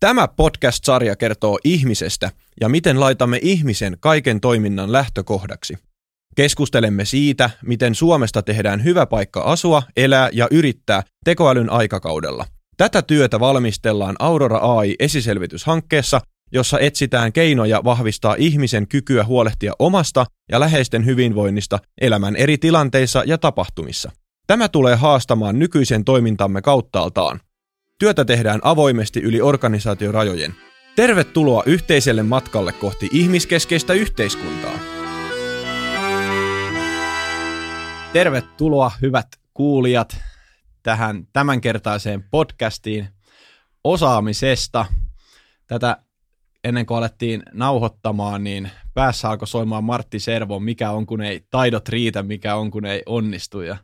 Tämä podcast-sarja kertoo ihmisestä ja miten laitamme ihmisen kaiken toiminnan lähtökohdaksi. Keskustelemme siitä, miten Suomesta tehdään hyvä paikka asua, elää ja yrittää tekoälyn aikakaudella. Tätä työtä valmistellaan Aurora AI-esiselvityshankkeessa, jossa etsitään keinoja vahvistaa ihmisen kykyä huolehtia omasta ja läheisten hyvinvoinnista elämän eri tilanteissa ja tapahtumissa. Tämä tulee haastamaan nykyisen toimintamme kauttaaltaan. Työtä tehdään avoimesti yli organisaatiorajojen. Tervetuloa yhteiselle matkalle kohti ihmiskeskeistä yhteiskuntaa. Tervetuloa hyvät kuulijat tähän tämänkertaiseen podcastiin osaamisesta. Tätä ennen kuin alettiin nauhoittamaan, niin päässä alkoi soimaan Martti Servo, mikä on kun ei taidot riitä, mikä on kun ei onnistu. Ja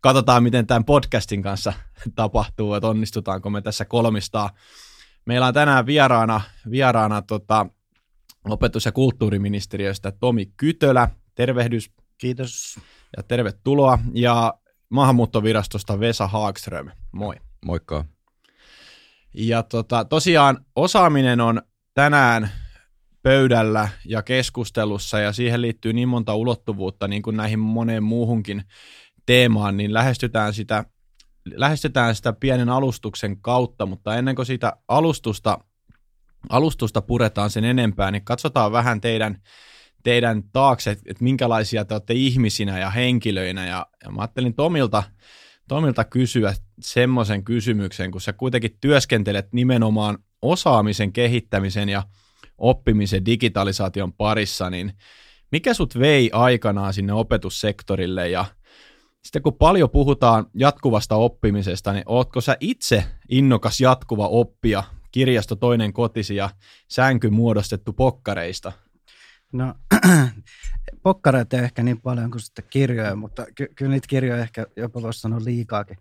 katsotaan, miten tämän podcastin kanssa tapahtuu, että onnistutaanko me tässä kolmistaa. Meillä on tänään vieraana, vieraana tota, opetus- ja kulttuuriministeriöstä Tomi Kytölä. Tervehdys. Kiitos. Ja tervetuloa. Ja maahanmuuttovirastosta Vesa Haagström. Moi. Moikka. Ja tota, tosiaan osaaminen on tänään pöydällä ja keskustelussa ja siihen liittyy niin monta ulottuvuutta niin kuin näihin moneen muuhunkin teemaan, niin lähestytään sitä, lähestytään sitä pienen alustuksen kautta, mutta ennen kuin sitä alustusta, alustusta puretaan sen enempää, niin katsotaan vähän teidän, teidän taakse, että minkälaisia te olette ihmisinä ja henkilöinä. Ja, ja mä ajattelin Tomilta, Tomilta kysyä semmoisen kysymyksen, kun sä kuitenkin työskentelet nimenomaan osaamisen kehittämisen ja oppimisen digitalisaation parissa, niin mikä sut vei aikanaan sinne opetussektorille ja sitten kun paljon puhutaan jatkuvasta oppimisesta, niin ootko sä itse innokas jatkuva oppija, kirjasto toinen kotisi ja sänky muodostettu pokkareista? No, pokkareita ei ehkä niin paljon kuin sitten kirjoja, mutta ky- kyllä niitä kirjoja ehkä jopa voisi sanoa liikaakin.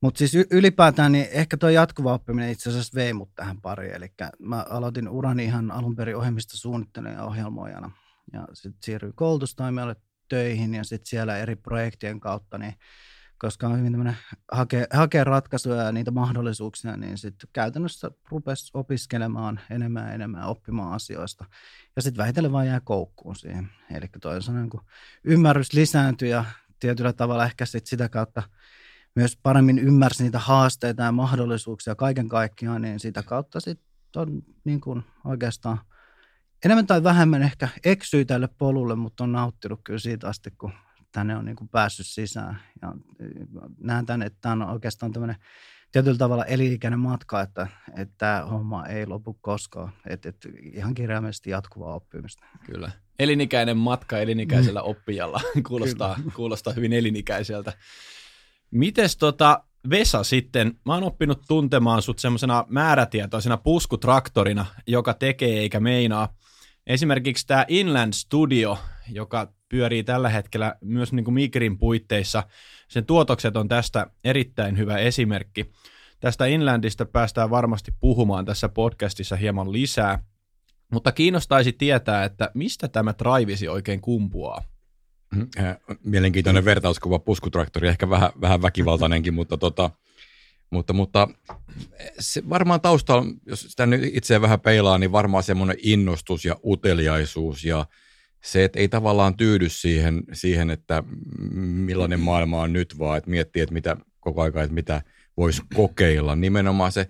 Mutta siis y- ylipäätään niin ehkä tuo jatkuva oppiminen itse asiassa vei mut tähän pariin. Eli mä aloitin urani ihan alun perin ohjelmista suunnittelijan ja ohjelmoijana. Ja sitten siirryin koulutustoimijalle töihin ja sitten siellä eri projektien kautta, niin koska on hyvin tämmöinen hakea, hakea ratkaisuja ja niitä mahdollisuuksia, niin sitten käytännössä rupesi opiskelemaan enemmän ja enemmän oppimaan asioista. Ja sitten vähitellen vaan jää koukkuun siihen. Eli toisaalta niin ymmärrys lisääntyi ja tietyllä tavalla ehkä sit sitä kautta myös paremmin ymmärsi niitä haasteita ja mahdollisuuksia kaiken kaikkiaan, niin sitä kautta sitten on niin kuin oikeastaan – enemmän tai vähemmän ehkä eksyy tälle polulle, mutta on nauttinut kyllä siitä asti, kun tänne on niin kuin päässyt sisään. Ja näen tänne, että tämä on oikeastaan tämmöinen tietyllä tavalla elinikäinen matka, että, että tämä homma ei lopu koskaan. Että, että ihan kirjaimellisesti jatkuvaa oppimista. Kyllä. Elinikäinen matka elinikäisellä mm. oppijalla. kuulostaa, kuulostaa hyvin elinikäiseltä. Mites tota, Vesa sitten, mä oon oppinut tuntemaan sut semmoisena määrätietoisena puskutraktorina, joka tekee eikä meinaa. Esimerkiksi tämä Inland Studio, joka pyörii tällä hetkellä myös niin kuin Migrin puitteissa, sen tuotokset on tästä erittäin hyvä esimerkki. Tästä Inlandista päästään varmasti puhumaan tässä podcastissa hieman lisää, mutta kiinnostaisi tietää, että mistä tämä Traivisi oikein kumpuaa? Mm-hmm. Äh, mielenkiintoinen vertauskuva puskutraktori, ehkä vähän, vähän väkivaltainenkin, mutta tota, mutta, mutta se varmaan taustalla, jos sitä nyt itse vähän peilaa, niin varmaan semmoinen innostus ja uteliaisuus ja se, että ei tavallaan tyydy siihen, siihen, että millainen maailma on nyt, vaan että miettii, että mitä koko ajan, että mitä voisi kokeilla. Nimenomaan se,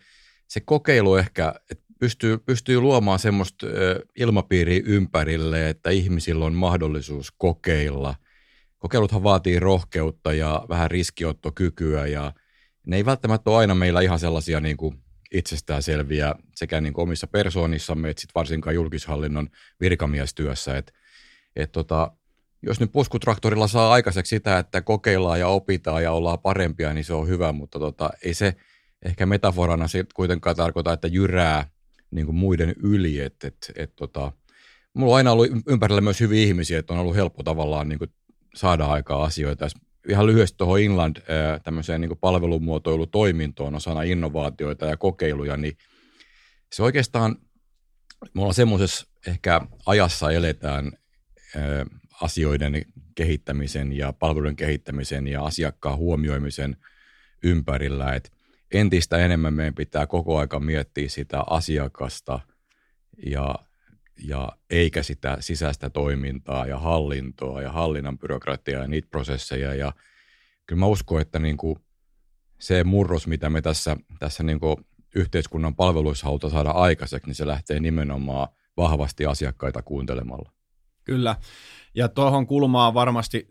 se kokeilu ehkä, että pystyy, pystyy luomaan semmoista ilmapiiriä ympärille, että ihmisillä on mahdollisuus kokeilla. Kokeiluthan vaatii rohkeutta ja vähän riskiottokykyä ja ne ei välttämättä ole aina meillä ihan sellaisia niin kuin itsestäänselviä sekä niin kuin omissa persoonissamme, että sit varsinkaan julkishallinnon virkamiestyössä. Et, et tota, jos nyt puskutraktorilla saa aikaiseksi sitä, että kokeillaan ja opitaan ja ollaan parempia, niin se on hyvä, mutta tota, ei se ehkä metaforana se kuitenkaan tarkoita, että jyrää niin kuin muiden yli. Et, et, et, tota, mulla on aina ollut ympärillä myös hyviä ihmisiä, että on ollut helppo tavallaan niin kuin saada aikaa asioita ihan lyhyesti tuohon Inland tämmöiseen niin palvelumuotoilutoimintoon osana innovaatioita ja kokeiluja, niin se oikeastaan, me ollaan semmoisessa ehkä ajassa eletään asioiden kehittämisen ja palveluiden kehittämisen ja asiakkaan huomioimisen ympärillä, että entistä enemmän meidän pitää koko aika miettiä sitä asiakasta ja, ja eikä sitä sisäistä toimintaa ja hallintoa ja hallinnan byrokratiaa ja niitä prosesseja. Ja kyllä mä uskon, että niin kuin se murros, mitä me tässä, tässä niin kuin yhteiskunnan palveluissa halutaan saada aikaiseksi, niin se lähtee nimenomaan vahvasti asiakkaita kuuntelemalla. Kyllä, ja tuohon kulmaan varmasti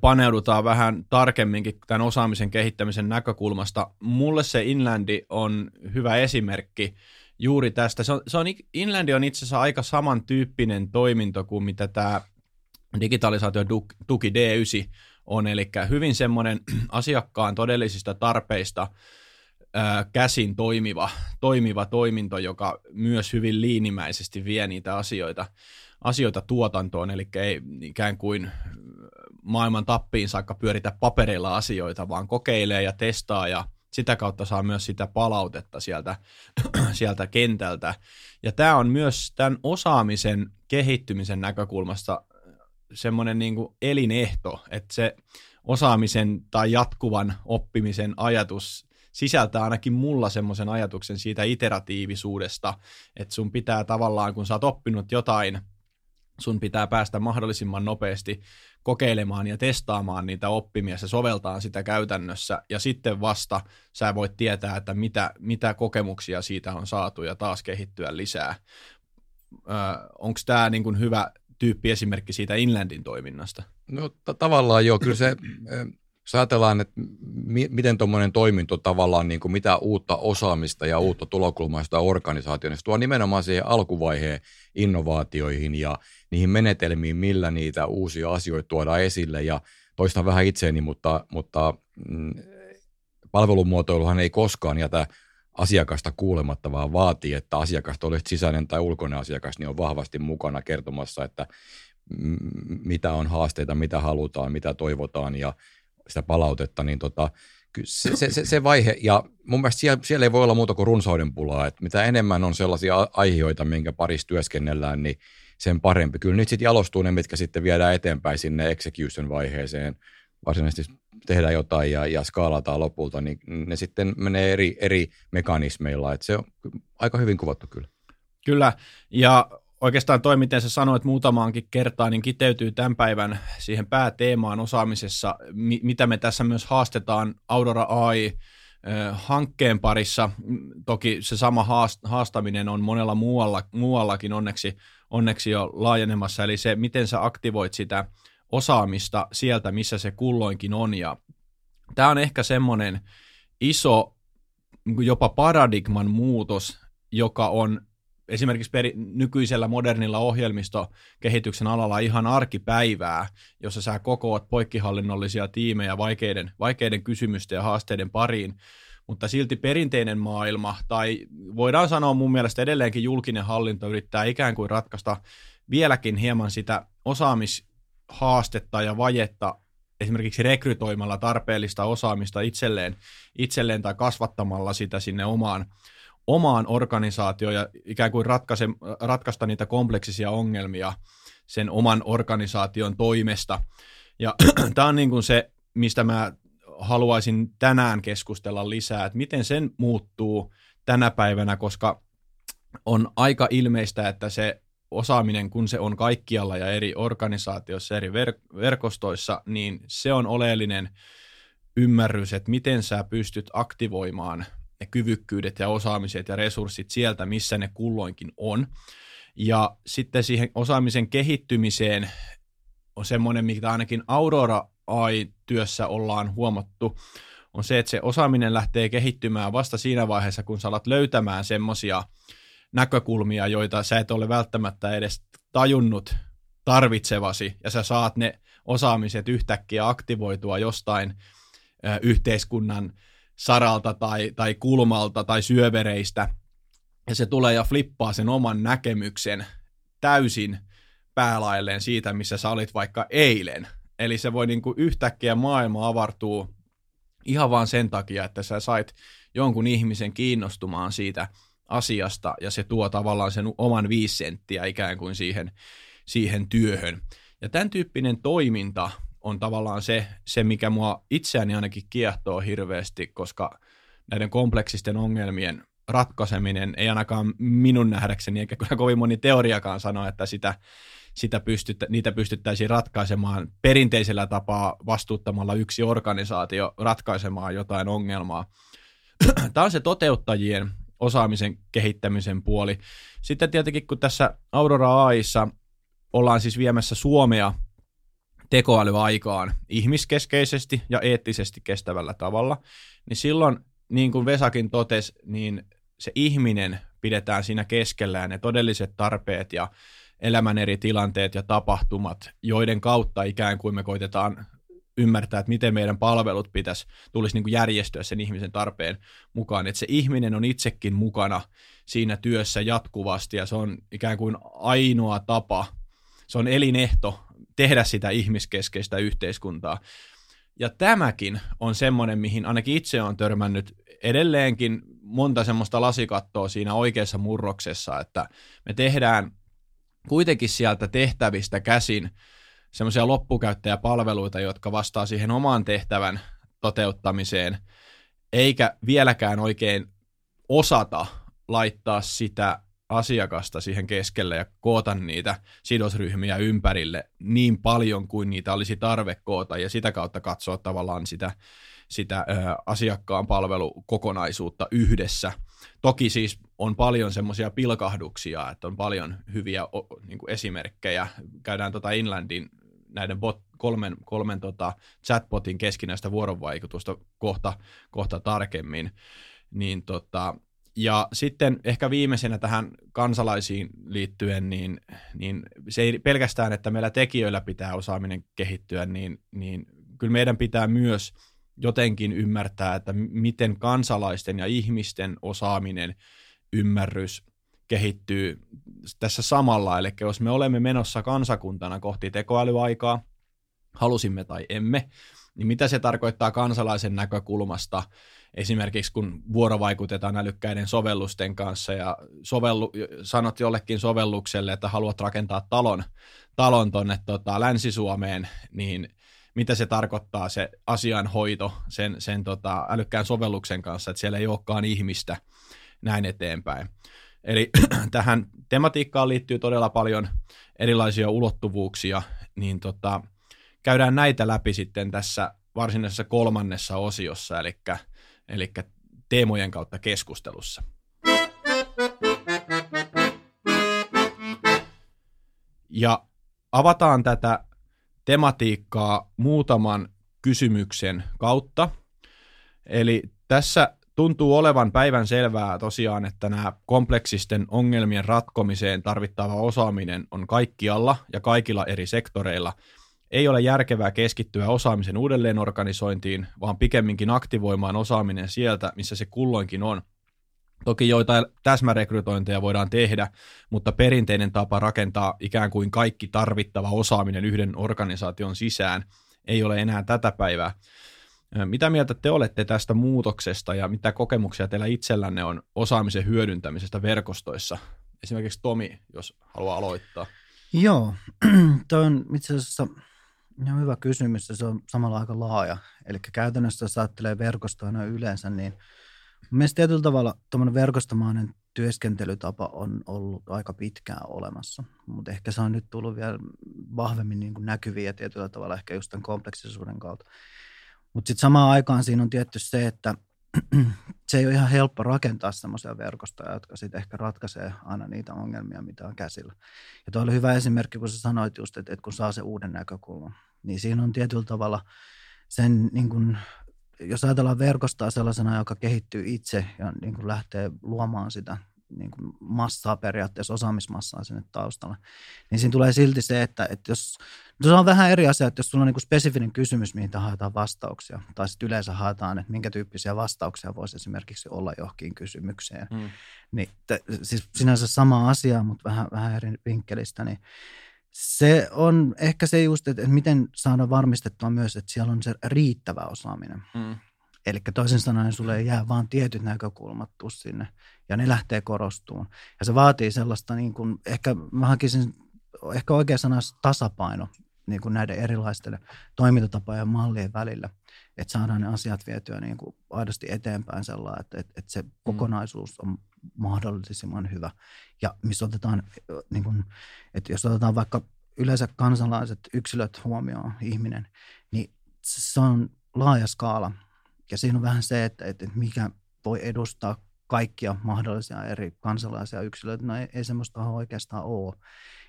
paneudutaan vähän tarkemminkin tämän osaamisen kehittämisen näkökulmasta. Mulle se Inlandi on hyvä esimerkki juuri tästä. Se on, se on, Inlandi on itse asiassa aika samantyyppinen toiminto kuin mitä tämä digitalisaatio tuki D9 on, eli hyvin semmoinen asiakkaan todellisista tarpeista ää, käsin toimiva, toimiva toiminto, joka myös hyvin liinimäisesti vie niitä asioita, asioita tuotantoon, eli ei ikään kuin maailman tappiin saakka pyöritä paperilla asioita, vaan kokeilee ja testaa ja sitä kautta saa myös sitä palautetta sieltä, sieltä kentältä. Ja tämä on myös tämän osaamisen kehittymisen näkökulmasta semmoinen niin elinehto, että se osaamisen tai jatkuvan oppimisen ajatus sisältää ainakin mulla semmoisen ajatuksen siitä iteratiivisuudesta, että sun pitää tavallaan, kun sä oot oppinut jotain, sun pitää päästä mahdollisimman nopeasti kokeilemaan ja testaamaan niitä oppimia, se soveltaa sitä käytännössä ja sitten vasta sä voit tietää, että mitä, mitä kokemuksia siitä on saatu ja taas kehittyä lisää. Onko tämä niin hyvä tyyppi esimerkki siitä Inlandin toiminnasta? No t- tavallaan joo, kyllä se, jos ajatellaan, että mi- miten tuommoinen toiminto tavallaan, niin kuin mitä uutta osaamista ja uutta tulokulmaa sitä organisaatioon, niin se tuo nimenomaan siihen alkuvaiheen innovaatioihin ja niihin menetelmiin, millä niitä uusia asioita tuodaan esille. Ja toistan vähän itseeni, mutta, mutta mm, palvelumuotoiluhan ei koskaan jätä asiakasta kuulematta, vaan vaatii, että asiakasta olisi sisäinen tai ulkoinen asiakas, niin on vahvasti mukana kertomassa, että mitä on haasteita, mitä halutaan, mitä toivotaan. Ja sitä palautetta, niin tota, se, se, se, se vaihe, ja mun mielestä siellä, siellä ei voi olla muuta kuin runsauden pulaa, että mitä enemmän on sellaisia aiheita, minkä parissa työskennellään, niin sen parempi. Kyllä nyt sitten jalostuu ne, mitkä sitten viedään eteenpäin sinne execution-vaiheeseen, varsinaisesti tehdään jotain ja, ja skaalataan lopulta, niin ne sitten menee eri, eri mekanismeilla. että se on aika hyvin kuvattu kyllä. Kyllä, ja oikeastaan toi, miten sä sanoit muutamaankin kertaan, niin kiteytyy tämän päivän siihen pääteemaan osaamisessa, mitä me tässä myös haastetaan Aurora AI hankkeen parissa. Toki se sama haastaminen on monella muualla, muuallakin onneksi, onneksi jo laajenemassa, eli se, miten sä aktivoit sitä osaamista sieltä, missä se kulloinkin on. Ja tämä on ehkä semmoinen iso jopa paradigman muutos, joka on esimerkiksi peri, nykyisellä modernilla ohjelmistokehityksen alalla ihan arkipäivää, jossa sä kokoat poikkihallinnollisia tiimejä vaikeiden, vaikeiden kysymysten ja haasteiden pariin, mutta silti perinteinen maailma, tai voidaan sanoa mun mielestä edelleenkin julkinen hallinto yrittää ikään kuin ratkaista vieläkin hieman sitä osaamishaastetta ja vajetta esimerkiksi rekrytoimalla tarpeellista osaamista itselleen, itselleen tai kasvattamalla sitä sinne omaan, omaan organisaatioon ja ikään kuin ratkaise, ratkaista niitä kompleksisia ongelmia sen oman organisaation toimesta. Ja tämä on niin kuin se, mistä mä haluaisin tänään keskustella lisää, että miten sen muuttuu tänä päivänä, koska on aika ilmeistä, että se osaaminen, kun se on kaikkialla ja eri organisaatioissa, eri ver- verkostoissa, niin se on oleellinen ymmärrys, että miten sä pystyt aktivoimaan ne kyvykkyydet ja osaamiset ja resurssit sieltä, missä ne kulloinkin on. Ja sitten siihen osaamisen kehittymiseen on semmoinen, mitä ainakin Aurora AI-työssä ollaan huomattu, on se, että se osaaminen lähtee kehittymään vasta siinä vaiheessa, kun sä alat löytämään semmoisia näkökulmia, joita sä et ole välttämättä edes tajunnut tarvitsevasi, ja sä saat ne osaamiset yhtäkkiä aktivoitua jostain yhteiskunnan saralta tai, tai kulmalta tai syövereistä, ja se tulee ja flippaa sen oman näkemyksen täysin päälailleen siitä, missä sä olit vaikka eilen. Eli se voi niin kuin yhtäkkiä maailma avartuu ihan vaan sen takia, että sä sait jonkun ihmisen kiinnostumaan siitä asiasta, ja se tuo tavallaan sen oman viisi senttiä ikään kuin siihen, siihen työhön. Ja tämän tyyppinen toiminta on tavallaan se, se, mikä mua itseäni ainakin kiehtoo hirveästi, koska näiden kompleksisten ongelmien ratkaiseminen ei ainakaan minun nähdäkseni, eikä kyllä kovin moni teoriakaan sano, että sitä, sitä pystyttä, niitä pystyttäisiin ratkaisemaan perinteisellä tapaa vastuuttamalla yksi organisaatio ratkaisemaan jotain ongelmaa. Tämä on se toteuttajien osaamisen kehittämisen puoli. Sitten tietenkin, kun tässä Aurora AIssa ollaan siis viemässä Suomea tekoälyaikaan ihmiskeskeisesti ja eettisesti kestävällä tavalla, niin silloin, niin kuin Vesakin totesi, niin se ihminen pidetään siinä keskellä ja ne todelliset tarpeet ja elämän eri tilanteet ja tapahtumat, joiden kautta ikään kuin me koitetaan ymmärtää, että miten meidän palvelut pitäisi, tulisi niin kuin järjestyä sen ihmisen tarpeen mukaan. Että se ihminen on itsekin mukana siinä työssä jatkuvasti ja se on ikään kuin ainoa tapa, se on elinehto tehdä sitä ihmiskeskeistä yhteiskuntaa. Ja tämäkin on semmoinen, mihin ainakin itse on törmännyt edelleenkin monta semmoista lasikattoa siinä oikeassa murroksessa, että me tehdään kuitenkin sieltä tehtävistä käsin semmoisia loppukäyttäjäpalveluita, jotka vastaa siihen oman tehtävän toteuttamiseen, eikä vieläkään oikein osata laittaa sitä asiakasta siihen keskelle ja koota niitä sidosryhmiä ympärille niin paljon kuin niitä olisi tarve koota ja sitä kautta katsoa tavallaan sitä, sitä ö, asiakkaan palvelukokonaisuutta yhdessä. Toki siis on paljon semmoisia pilkahduksia, että on paljon hyviä o, niin esimerkkejä. Käydään tota Inlandin näiden bot, kolmen, kolmen tota chatbotin keskinäistä vuorovaikutusta kohta, kohta tarkemmin. Niin tota, ja sitten ehkä viimeisenä tähän kansalaisiin liittyen, niin, niin se ei pelkästään, että meillä tekijöillä pitää osaaminen kehittyä, niin, niin kyllä meidän pitää myös jotenkin ymmärtää, että miten kansalaisten ja ihmisten osaaminen, ymmärrys kehittyy tässä samalla. Eli jos me olemme menossa kansakuntana kohti tekoälyaikaa, halusimme tai emme, niin mitä se tarkoittaa kansalaisen näkökulmasta, esimerkiksi kun vuorovaikutetaan älykkäiden sovellusten kanssa ja sovellu, sanot jollekin sovellukselle, että haluat rakentaa talon, talon tota, Länsi-Suomeen, niin mitä se tarkoittaa se asianhoito sen, sen tota, älykkään sovelluksen kanssa, että siellä ei olekaan ihmistä näin eteenpäin. Eli tähän tematiikkaan liittyy todella paljon erilaisia ulottuvuuksia, niin tota, käydään näitä läpi sitten tässä varsinaisessa kolmannessa osiossa, eli, eli teemojen kautta keskustelussa. Ja avataan tätä tematiikkaa muutaman kysymyksen kautta. Eli tässä tuntuu olevan päivän selvää tosiaan, että nämä kompleksisten ongelmien ratkomiseen tarvittava osaaminen on kaikkialla ja kaikilla eri sektoreilla. Ei ole järkevää keskittyä osaamisen uudelleenorganisointiin, vaan pikemminkin aktivoimaan osaaminen sieltä, missä se kulloinkin on. Toki joitain täsmärekrytointeja voidaan tehdä, mutta perinteinen tapa rakentaa ikään kuin kaikki tarvittava osaaminen yhden organisaation sisään ei ole enää tätä päivää. Mitä mieltä te olette tästä muutoksesta ja mitä kokemuksia teillä itsellänne on osaamisen hyödyntämisestä verkostoissa? Esimerkiksi Tomi, jos haluaa aloittaa. Joo, tuo on itse asiassa ihan hyvä kysymys se on samalla aika laaja. Eli käytännössä jos ajattelee verkostoina yleensä, niin mielestäni tietyllä tavalla tuommoinen verkostomainen työskentelytapa on ollut aika pitkään olemassa, mutta ehkä se on nyt tullut vielä vahvemmin niin kuin näkyviä tietyllä tavalla ehkä just tämän kompleksisuuden kautta. Mutta sitten samaan aikaan siinä on tietty se, että se ei ole ihan helppo rakentaa semmoisia verkostoja, jotka sitten ehkä ratkaisee aina niitä ongelmia, mitä on käsillä. Ja tuo oli hyvä esimerkki, kun sä sanoit just, että, että kun saa se uuden näkökulman, niin siinä on tietyllä tavalla sen, niin kun, jos ajatellaan verkostoa sellaisena, joka kehittyy itse ja niin kun lähtee luomaan sitä niin kuin massaa periaatteessa, osaamismassaa sinne taustalle, niin siinä tulee silti se, että, että jos, no se on vähän eri asia, että jos sulla on niin kuin spesifinen kysymys, mihin haetaan vastauksia, tai sitten yleensä haetaan, että minkä tyyppisiä vastauksia voisi esimerkiksi olla johonkin kysymykseen, mm. niin te, siis sinänsä sama asia, mutta vähän, vähän eri vinkkelistä, niin se on ehkä se just, että miten saada varmistettua myös, että siellä on se riittävä osaaminen. Mm. Eli toisin sanoen sulle ei jää vaan tietyt näkökulmat sinne ja ne lähtee korostumaan. Ja se vaatii sellaista, niin kuin, ehkä mä hakisin, ehkä oikea sana tasapaino niin kuin näiden erilaisten toimintatapojen ja mallien välillä, että saadaan ne asiat vietyä niin kuin aidosti eteenpäin sellainen, että, että, että se mm. kokonaisuus on mahdollisimman hyvä. Ja missä otetaan, niin kuin, että jos otetaan vaikka yleensä kansalaiset, yksilöt huomioon, ihminen, niin se on laaja skaala. Ja siinä on vähän se, että, että mikä voi edustaa kaikkia mahdollisia eri kansalaisia yksilöitä. No ei, ei semmoista oikeastaan ole.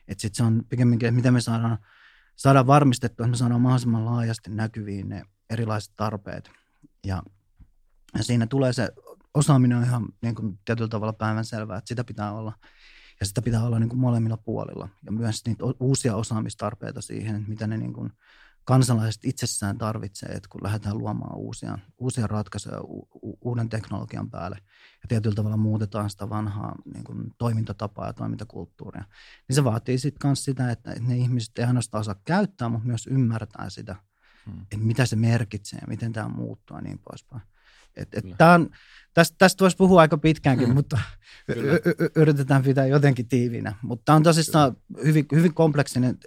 Että sitten se on pikemminkin, että miten me saadaan, saadaan varmistettua, että me saadaan mahdollisimman laajasti näkyviin ne erilaiset tarpeet. Ja, ja siinä tulee se osaaminen on ihan niin kuin tietyllä tavalla päivän selvää, että sitä pitää olla. Ja sitä pitää olla niin kuin molemmilla puolilla. Ja myös niitä uusia osaamistarpeita siihen, mitä ne niin kuin kansalaiset itsessään tarvitsee, että kun lähdetään luomaan uusia, uusia ratkaisuja u- uuden teknologian päälle ja tietyllä tavalla muutetaan sitä vanhaa niin kuin toimintatapaa ja toimintakulttuuria, niin se vaatii sitten myös sitä, että ne ihmiset ei ainoastaan osaa käyttää, mutta myös ymmärtää sitä, hmm. että mitä se merkitsee ja miten tämä muuttuu ja niin poispäin. Et, et tää on, tästä, tästä voisi puhua aika pitkäänkin, hmm. mutta y- y- yritetään pitää jotenkin tiivinä. Mutta tämä on tosissaan hyvin, hyvin kompleksinen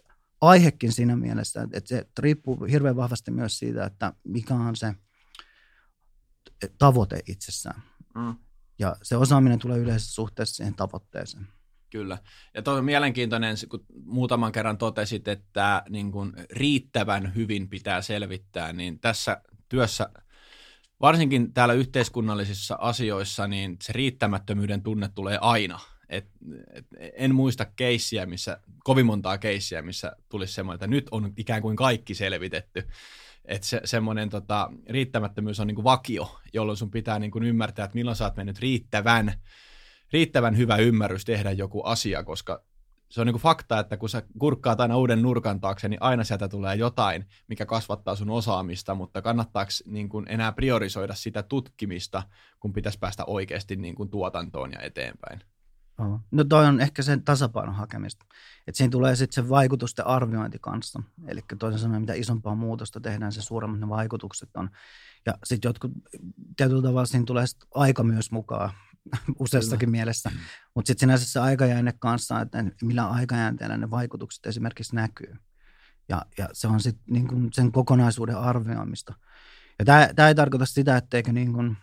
aihekin siinä mielessä, että se riippuu hirveän vahvasti myös siitä, että mikä on se tavoite itsessään. Mm. Ja se osaaminen tulee yleisessä suhteessa siihen tavoitteeseen. Kyllä. Ja toi on mielenkiintoinen, kun muutaman kerran totesit, että niin kun riittävän hyvin pitää selvittää, niin tässä työssä, varsinkin täällä yhteiskunnallisissa asioissa, niin se riittämättömyyden tunne tulee aina – et, et, en muista keissiä, missä, kovin montaa keissiä, missä tulisi semmoinen, että nyt on ikään kuin kaikki selvitetty. Että se, semmoinen tota, riittämättömyys on niinku vakio, jolloin sun pitää niinku ymmärtää, että milloin sä oot mennyt riittävän, riittävän hyvä ymmärrys tehdä joku asia, koska se on niinku fakta, että kun sä kurkkaat aina uuden nurkan taakse, niin aina sieltä tulee jotain, mikä kasvattaa sun osaamista, mutta kannattaako niinku enää priorisoida sitä tutkimista, kun pitäisi päästä oikeasti niinku tuotantoon ja eteenpäin? No toi on ehkä sen tasapainon hakemista. Että siinä tulee sitten se vaikutusten arviointi kanssa. Eli toisin sanoen, mitä isompaa muutosta tehdään, se suuremmat ne vaikutukset on. Ja sitten jotkut, tietyllä tavalla siinä tulee aika myös mukaan useassakin Kyllä. mielessä. Mutta sitten sinänsä se aikajänne kanssa, että millä aikajänteellä ne vaikutukset esimerkiksi näkyy. Ja, ja se on sitten niin sen kokonaisuuden arvioimista. Ja tämä ei tarkoita sitä, etteikö niin kuin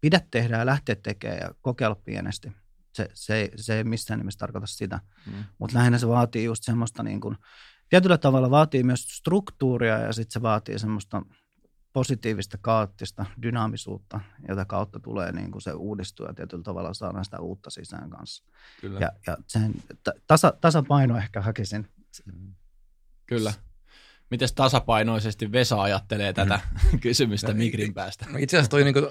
pidä tehdä ja lähteä tekemään ja kokeilla pienesti – se, se, se ei missään nimessä tarkoita sitä. Mm. Mutta lähinnä se vaatii just semmoista niin kuin, tietyllä tavalla vaatii myös struktuuria ja sitten se vaatii semmoista positiivista, kaoottista dynaamisuutta, jota kautta tulee niin kuin se uudistuu ja tietyllä tavalla saadaan sitä uutta sisään kanssa. Kyllä. Ja, ja sen tasa, tasapaino ehkä hakisin. Mm. Kyllä. Miten tasapainoisesti Vesa ajattelee tätä mm. kysymystä no, Migrin päästä? No itse asiassa toi niin kuin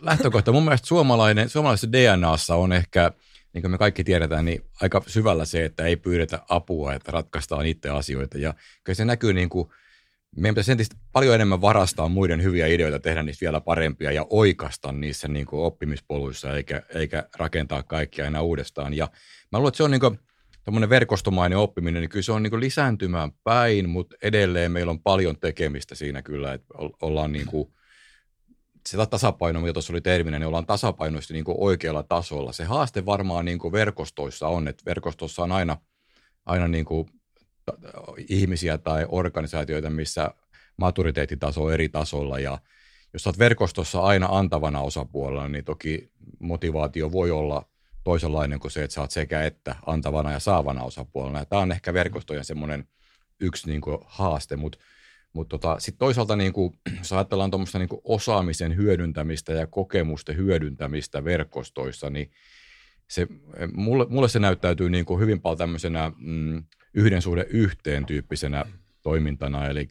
lähtökohta. Mun mielestä suomalainen, suomalaisessa DNAssa on ehkä, niin kuin me kaikki tiedetään, niin aika syvällä se, että ei pyydetä apua, että ratkaistaan itse asioita. Ja kyllä se näkyy niin kuin, meidän pitäisi entistä paljon enemmän varastaa muiden hyviä ideoita, tehdä niistä vielä parempia ja oikasta niissä niin kuin oppimispoluissa, eikä, eikä rakentaa kaikkia enää uudestaan. Ja mä luulen, että se on niin kuin, verkostomainen oppiminen, niin kyllä se on niin lisääntymään päin, mutta edelleen meillä on paljon tekemistä siinä kyllä, että ollaan niin kuin, sitä tasapainoa, mitä tuossa oli terminä, niin ollaan tasapainoisesti niin oikealla tasolla. Se haaste varmaan niin verkostoissa on, että verkostossa on aina, aina niin kuin ihmisiä tai organisaatioita, missä maturiteettitaso on eri tasolla ja jos olet verkostossa aina antavana osapuolella, niin toki motivaatio voi olla toisenlainen kuin se, että oot sekä että antavana ja saavana osapuolella. Tämä on ehkä verkostojen semmoinen yksi niin kuin haaste, mutta mutta tota, sitten toisaalta, niin kuin, jos ajatellaan tuommoista niin osaamisen hyödyntämistä ja kokemusten hyödyntämistä verkostoissa, niin se, mulle, mulle se näyttäytyy niin kuin hyvin paljon tämmöisenä mm, yhden suhde yhteen tyyppisenä toimintana, eli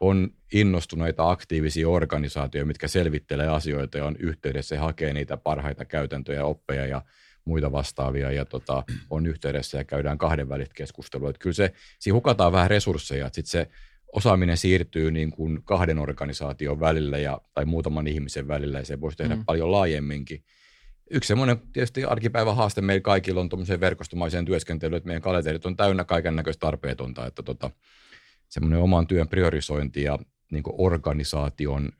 on innostuneita aktiivisia organisaatioita, mitkä selvittelee asioita ja on yhteydessä ja hakee niitä parhaita käytäntöjä, oppeja ja muita vastaavia ja tota, on yhteydessä ja käydään kahdenvälistä keskustelua. Että kyllä se, siinä hukataan vähän resursseja, että sitten se osaaminen siirtyy niin kuin kahden organisaation välillä ja, tai muutaman ihmisen välillä ja se voisi tehdä mm. paljon laajemminkin. Yksi semmoinen tietysti arkipäivän haaste meillä kaikilla on tuommoiseen verkostomaiseen työskentelyyn, että meidän kalenterit on täynnä kaiken näköistä tarpeetonta, että tota, semmoinen oman työn priorisointi ja niin organisaation,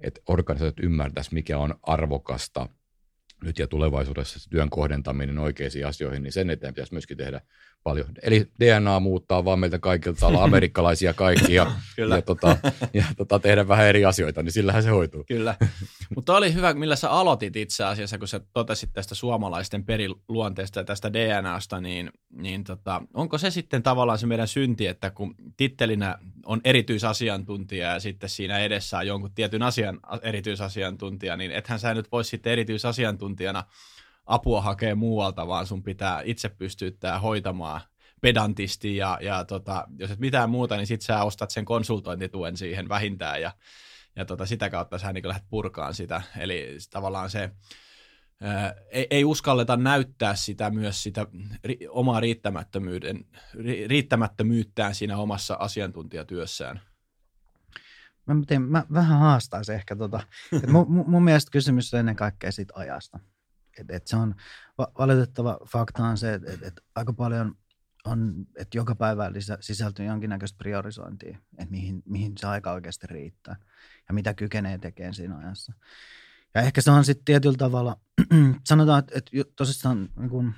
että organisaatiot ymmärtäisi, mikä on arvokasta, nyt ja tulevaisuudessa työn kohdentaminen oikeisiin asioihin, niin sen eteen pitäisi myöskin tehdä paljon. Eli DNA muuttaa vaan meiltä kaikilta, olla amerikkalaisia kaikki ja, tota, ja tota, tehdä vähän eri asioita, niin sillähän se hoituu. Kyllä. Mutta oli hyvä, millä sä aloitit itse asiassa, kun sä totesit tästä suomalaisten periluonteesta ja tästä DNAsta, niin, niin tota, onko se sitten tavallaan se meidän synti, että kun tittelinä on erityisasiantuntija ja sitten siinä edessä on jonkun tietyn asian erityisasiantuntija, niin ethän sä nyt voisi sitten erityisasiantuntijana apua hakea muualta, vaan sun pitää itse pystyttää hoitamaan pedantisti ja, ja tota, jos et mitään muuta, niin sit sä ostat sen konsultointituen siihen vähintään ja, ja tota, sitä kautta sä niin lähdet purkaan sitä. Eli tavallaan se, ää, ei, ei uskalleta näyttää sitä myös sitä ri, omaa riittämättömyyden, ri, riittämättömyyttään siinä omassa asiantuntijatyössään. Mä, tein, mä vähän haastaisin ehkä tota. mun, mun mielestä kysymys on ennen kaikkea siitä ajasta. Et, et se on valitettava fakta on se, että et, et aika paljon on, että joka päivä lisä, sisältyy jonkinnäköistä priorisointia, että mihin, mihin se aika oikeasti riittää ja mitä kykenee tekemään siinä ajassa. Ja ehkä se on sitten tietyllä tavalla, sanotaan, että, että tosissaan niin kun,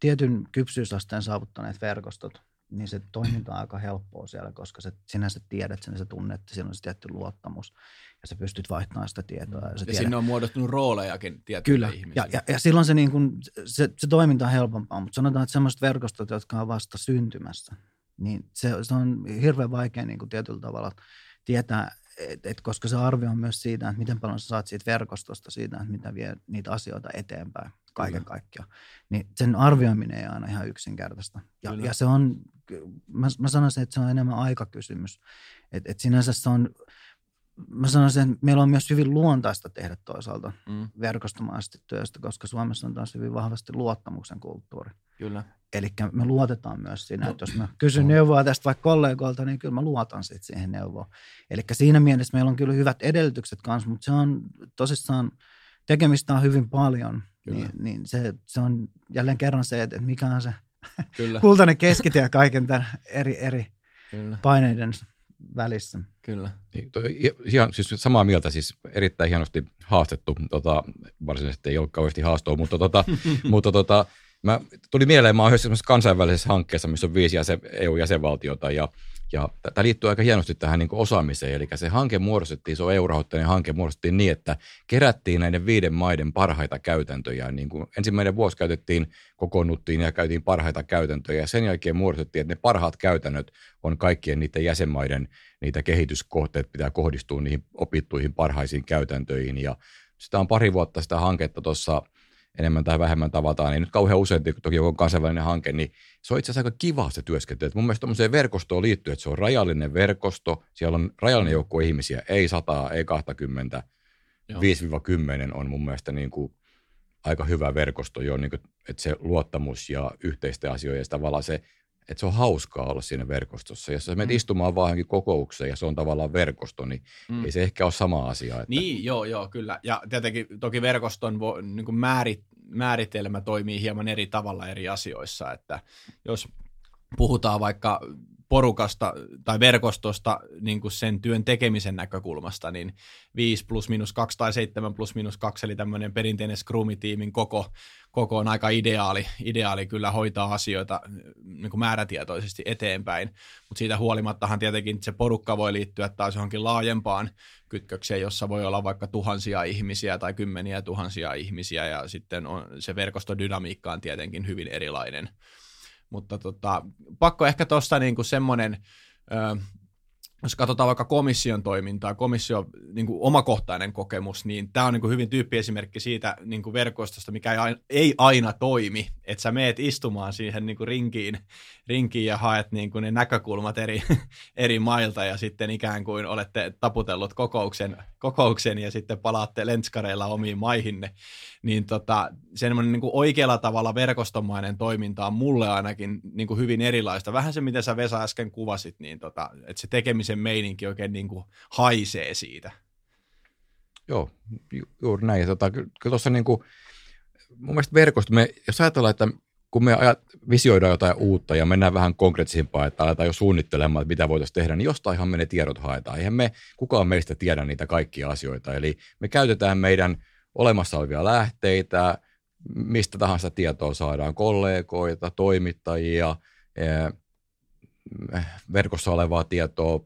tietyn kypsyysasteen saavuttaneet verkostot – niin se toiminta on aika helppoa siellä, koska se, sinä tiedät sen, sä tunnet, että siinä on se tietty luottamus ja sä pystyt vaihtamaan sitä tietoa. Ja, ja sinne on muodostunut roolejakin Kyllä, ja, ja, ja silloin se, niin kuin, se, se toiminta on helpompaa, mutta sanotaan, että sellaiset verkostot, jotka on vasta syntymässä, niin se, se on hirveän vaikea niin kuin tietyllä tavalla tietää, et, et koska se arvio on myös siitä, että miten paljon sä saat siitä verkostosta, siitä, että mitä vie niitä asioita eteenpäin kaiken mm. kaikkiaan. Niin sen arvioiminen ei aina ihan yksinkertaista. Ja, ja se on, mä, mä sanoisin, että se on enemmän aikakysymys. Että et sinänsä se on, mä sanoisin, että meillä on myös hyvin luontaista tehdä toisaalta mm. verkostomaisesti työstä, koska Suomessa on taas hyvin vahvasti luottamuksen kulttuuri. Kyllä. Eli me luotetaan myös siinä, että jos mä kysyn neuvoa tästä vaikka kollegoilta, niin kyllä mä luotan sitten siihen neuvoon. Eli siinä mielessä meillä on kyllä hyvät edellytykset kanssa, mutta se on tosissaan, tekemistä on hyvin paljon – niin, niin se, se on jälleen kerran se, että mikä on se Kyllä. kultainen keskitie kaiken tämän eri, eri Kyllä. paineiden välissä. Kyllä. Niin, toi, ihan, siis samaa mieltä, siis erittäin hienosti haastettu, tota, varsinaisesti ei ole kauheasti haastoa, mutta, tota, mutta tota, mä, tuli mieleen, mä oon yhdessä kansainvälisessä hankkeessa, missä on viisi jäsen, EU-jäsenvaltiota, ja ja tämä liittyy aika hienosti tähän niin osaamiseen, eli se hanke muodostettiin, se on EU-rahoitteinen hanke, muodostettiin niin, että kerättiin näiden viiden maiden parhaita käytäntöjä. Niin kuin ensimmäinen vuosi käytettiin, kokoonnuttiin ja käytiin parhaita käytäntöjä, ja sen jälkeen muodostettiin, että ne parhaat käytännöt on kaikkien niiden jäsenmaiden, niitä kehityskohteet pitää kohdistua niihin opittuihin parhaisiin käytäntöihin, ja sitä on pari vuotta sitä hanketta tuossa enemmän tai vähemmän tavataan, niin nyt kauhean usein, toki joku kansainvälinen hanke, niin se on itse asiassa aika kiva se työskentely. Mun mielestä tuommoiseen verkostoon liittyy, että se on rajallinen verkosto, siellä on rajallinen joukko ihmisiä, ei sataa, ei 20, 5-10 on mun mielestä niin kuin aika hyvä verkosto jo, niin kuin, että se luottamus ja yhteisten asioiden tavallaan se että se on hauskaa olla siinä verkostossa. Jos sä menet mm. istumaan vaan kokoukseen ja se on tavallaan verkosto, niin mm. ei se ehkä ole sama asia. Että... Niin, joo, joo, kyllä. Ja tietenkin toki verkoston vo, niin kuin määrit, määritelmä toimii hieman eri tavalla eri asioissa, että jos puhutaan vaikka porukasta tai verkostosta niin kuin sen työn tekemisen näkökulmasta, niin 5 plus minus 2 tai 7 plus minus 2, eli tämmöinen perinteinen Scrumi-tiimin koko, koko on aika ideaali, ideaali kyllä hoitaa asioita niin kuin määrätietoisesti eteenpäin, mutta siitä huolimattahan tietenkin se porukka voi liittyä taas johonkin laajempaan kytkökseen, jossa voi olla vaikka tuhansia ihmisiä tai kymmeniä tuhansia ihmisiä, ja sitten on, se verkostodynamiikka on tietenkin hyvin erilainen. Mutta tota, pakko ehkä tuosta niinku semmoinen, jos katsotaan vaikka komission toimintaa, komissio niin kuin omakohtainen kokemus, niin tämä on niin kuin hyvin tyyppiesimerkki siitä niin kuin verkostosta, mikä ei aina, ei aina toimi, että sä meet istumaan siihen niin kuin rinkiin, rinkiin ja haet niin kuin ne näkökulmat eri, eri mailta ja sitten ikään kuin olette taputellut kokouksen, kokouksen ja sitten palaatte lenskareilla omiin maihinne, niin tota, semmoinen niin oikealla tavalla verkostomainen toiminta on mulle ainakin niin kuin hyvin erilaista. Vähän se, mitä sä Vesa äsken kuvasit, niin tota, että se tekemisen meininki oikein niin kuin haisee siitä. Joo, ju- juuri näin. Tota, kyllä tuossa niin kuin, mun mielestä verkosto, me, jos ajatellaan, että kun me ajat, visioidaan jotain uutta ja mennään vähän konkreettisempaa, että aletaan jo suunnittelemaan, että mitä voitaisiin tehdä, niin jostainhan me ne tiedot haetaan. Eihän me, kukaan meistä tiedä niitä kaikkia asioita. Eli me käytetään meidän olemassa olevia lähteitä, mistä tahansa tietoa saadaan, kollegoita, toimittajia, verkossa olevaa tietoa,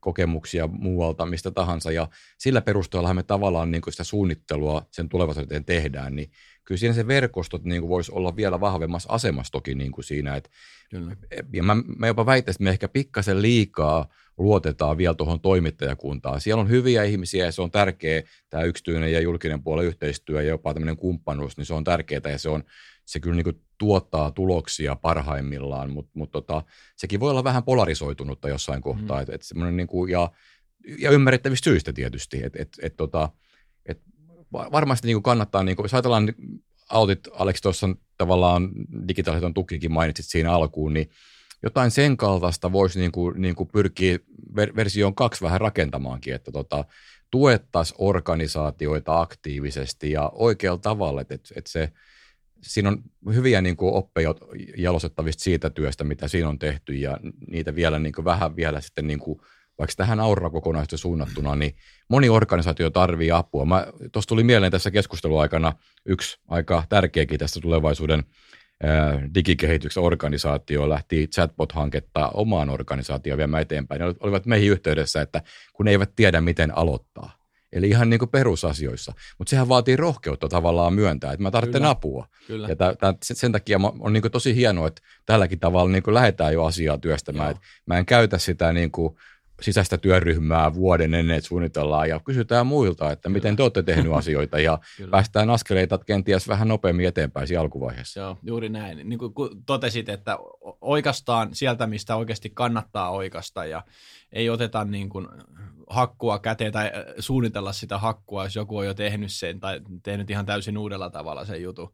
kokemuksia muualta, mistä tahansa, ja sillä perusteella me tavallaan niin kuin sitä suunnittelua sen tulevaisuuteen tehdään, niin kyllä siinä se verkostot niin kuin voisi olla vielä vahvemmassa asemassa toki niin kuin siinä, että kyllä. ja mä, mä jopa väittäisin, että me ehkä pikkasen liikaa luotetaan vielä tuohon toimittajakuntaan. Siellä on hyviä ihmisiä ja se on tärkeä, tämä yksityinen ja julkinen puoli yhteistyö ja jopa tämmöinen kumppanuus, niin se on tärkeää ja se, on, se kyllä niin kuin tuottaa tuloksia parhaimmillaan, mutta mut tota, sekin voi olla vähän polarisoitunutta jossain kohtaa. Mm. Et, et niin kuin, ja, ja ymmärrettävistä syistä tietysti. Et, et, et, tota, varmasti niin kuin kannattaa, niin kuin, jos ajatellaan, autit Aleksi tuossa tavallaan digitaalisen tukikin mainitsit siinä alkuun, niin jotain sen kaltaista voisi niin kuin, niin kuin pyrkiä ver- versioon kaksi vähän rakentamaankin, että tota, tuettaisiin organisaatioita aktiivisesti ja oikealla tavalla, että, että se, siinä on hyviä niin kuin oppeja jalostettavista siitä työstä, mitä siinä on tehty ja niitä vielä niin kuin vähän vielä sitten niin kuin, vaikka tähän aura-kokonaisuuteen suunnattuna, niin moni organisaatio tarvii apua. Tuossa tuli mieleen tässä keskusteluaikana yksi aika tärkeäkin tästä tulevaisuuden digikehityksen organisaatio lähti chatbot-hanketta omaan organisaatioon viemään eteenpäin. Ne olivat meihin yhteydessä, että kun ne eivät tiedä, miten aloittaa. Eli ihan niin kuin perusasioissa. Mutta sehän vaatii rohkeutta tavallaan myöntää, että mä tarvitsen Kyllä. apua. Kyllä. Ja tää, tää, sen takia on niin kuin tosi hienoa, että tälläkin tavalla niin kuin lähdetään jo asiaa työstämään. mä en käytä sitä niin kuin sisäistä työryhmää vuoden ennen, että suunnitellaan ja kysytään muilta, että Kyllä. miten te olette tehnyt asioita ja Kyllä. päästään askeleita kenties vähän nopeammin eteenpäin siinä alkuvaiheessa. Joo, juuri näin. Niin kuin totesit, että oikeastaan sieltä, mistä oikeasti kannattaa oikeasta ja ei oteta niin kuin hakkua käteen tai äh, suunnitella sitä hakkua, jos joku on jo tehnyt sen tai tehnyt ihan täysin uudella tavalla sen jutun.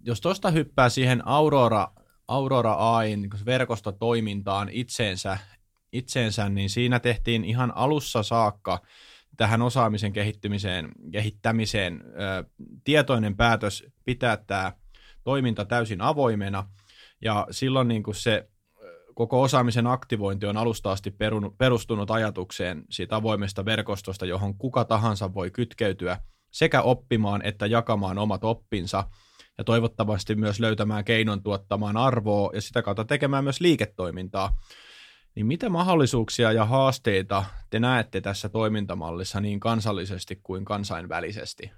Jos tuosta hyppää siihen Aurora Aurora AIn niin verkostotoimintaan itseensä, itseensä, niin siinä tehtiin ihan alussa saakka tähän osaamisen kehittymiseen, kehittämiseen ö, tietoinen päätös pitää tämä toiminta täysin avoimena, ja silloin niin kuin se koko osaamisen aktivointi on alusta asti perustunut ajatukseen siitä avoimesta verkostosta, johon kuka tahansa voi kytkeytyä sekä oppimaan että jakamaan omat oppinsa – ja toivottavasti myös löytämään keinon tuottamaan arvoa ja sitä kautta tekemään myös liiketoimintaa. Niin mitä mahdollisuuksia ja haasteita te näette tässä toimintamallissa niin kansallisesti kuin kansainvälisesti?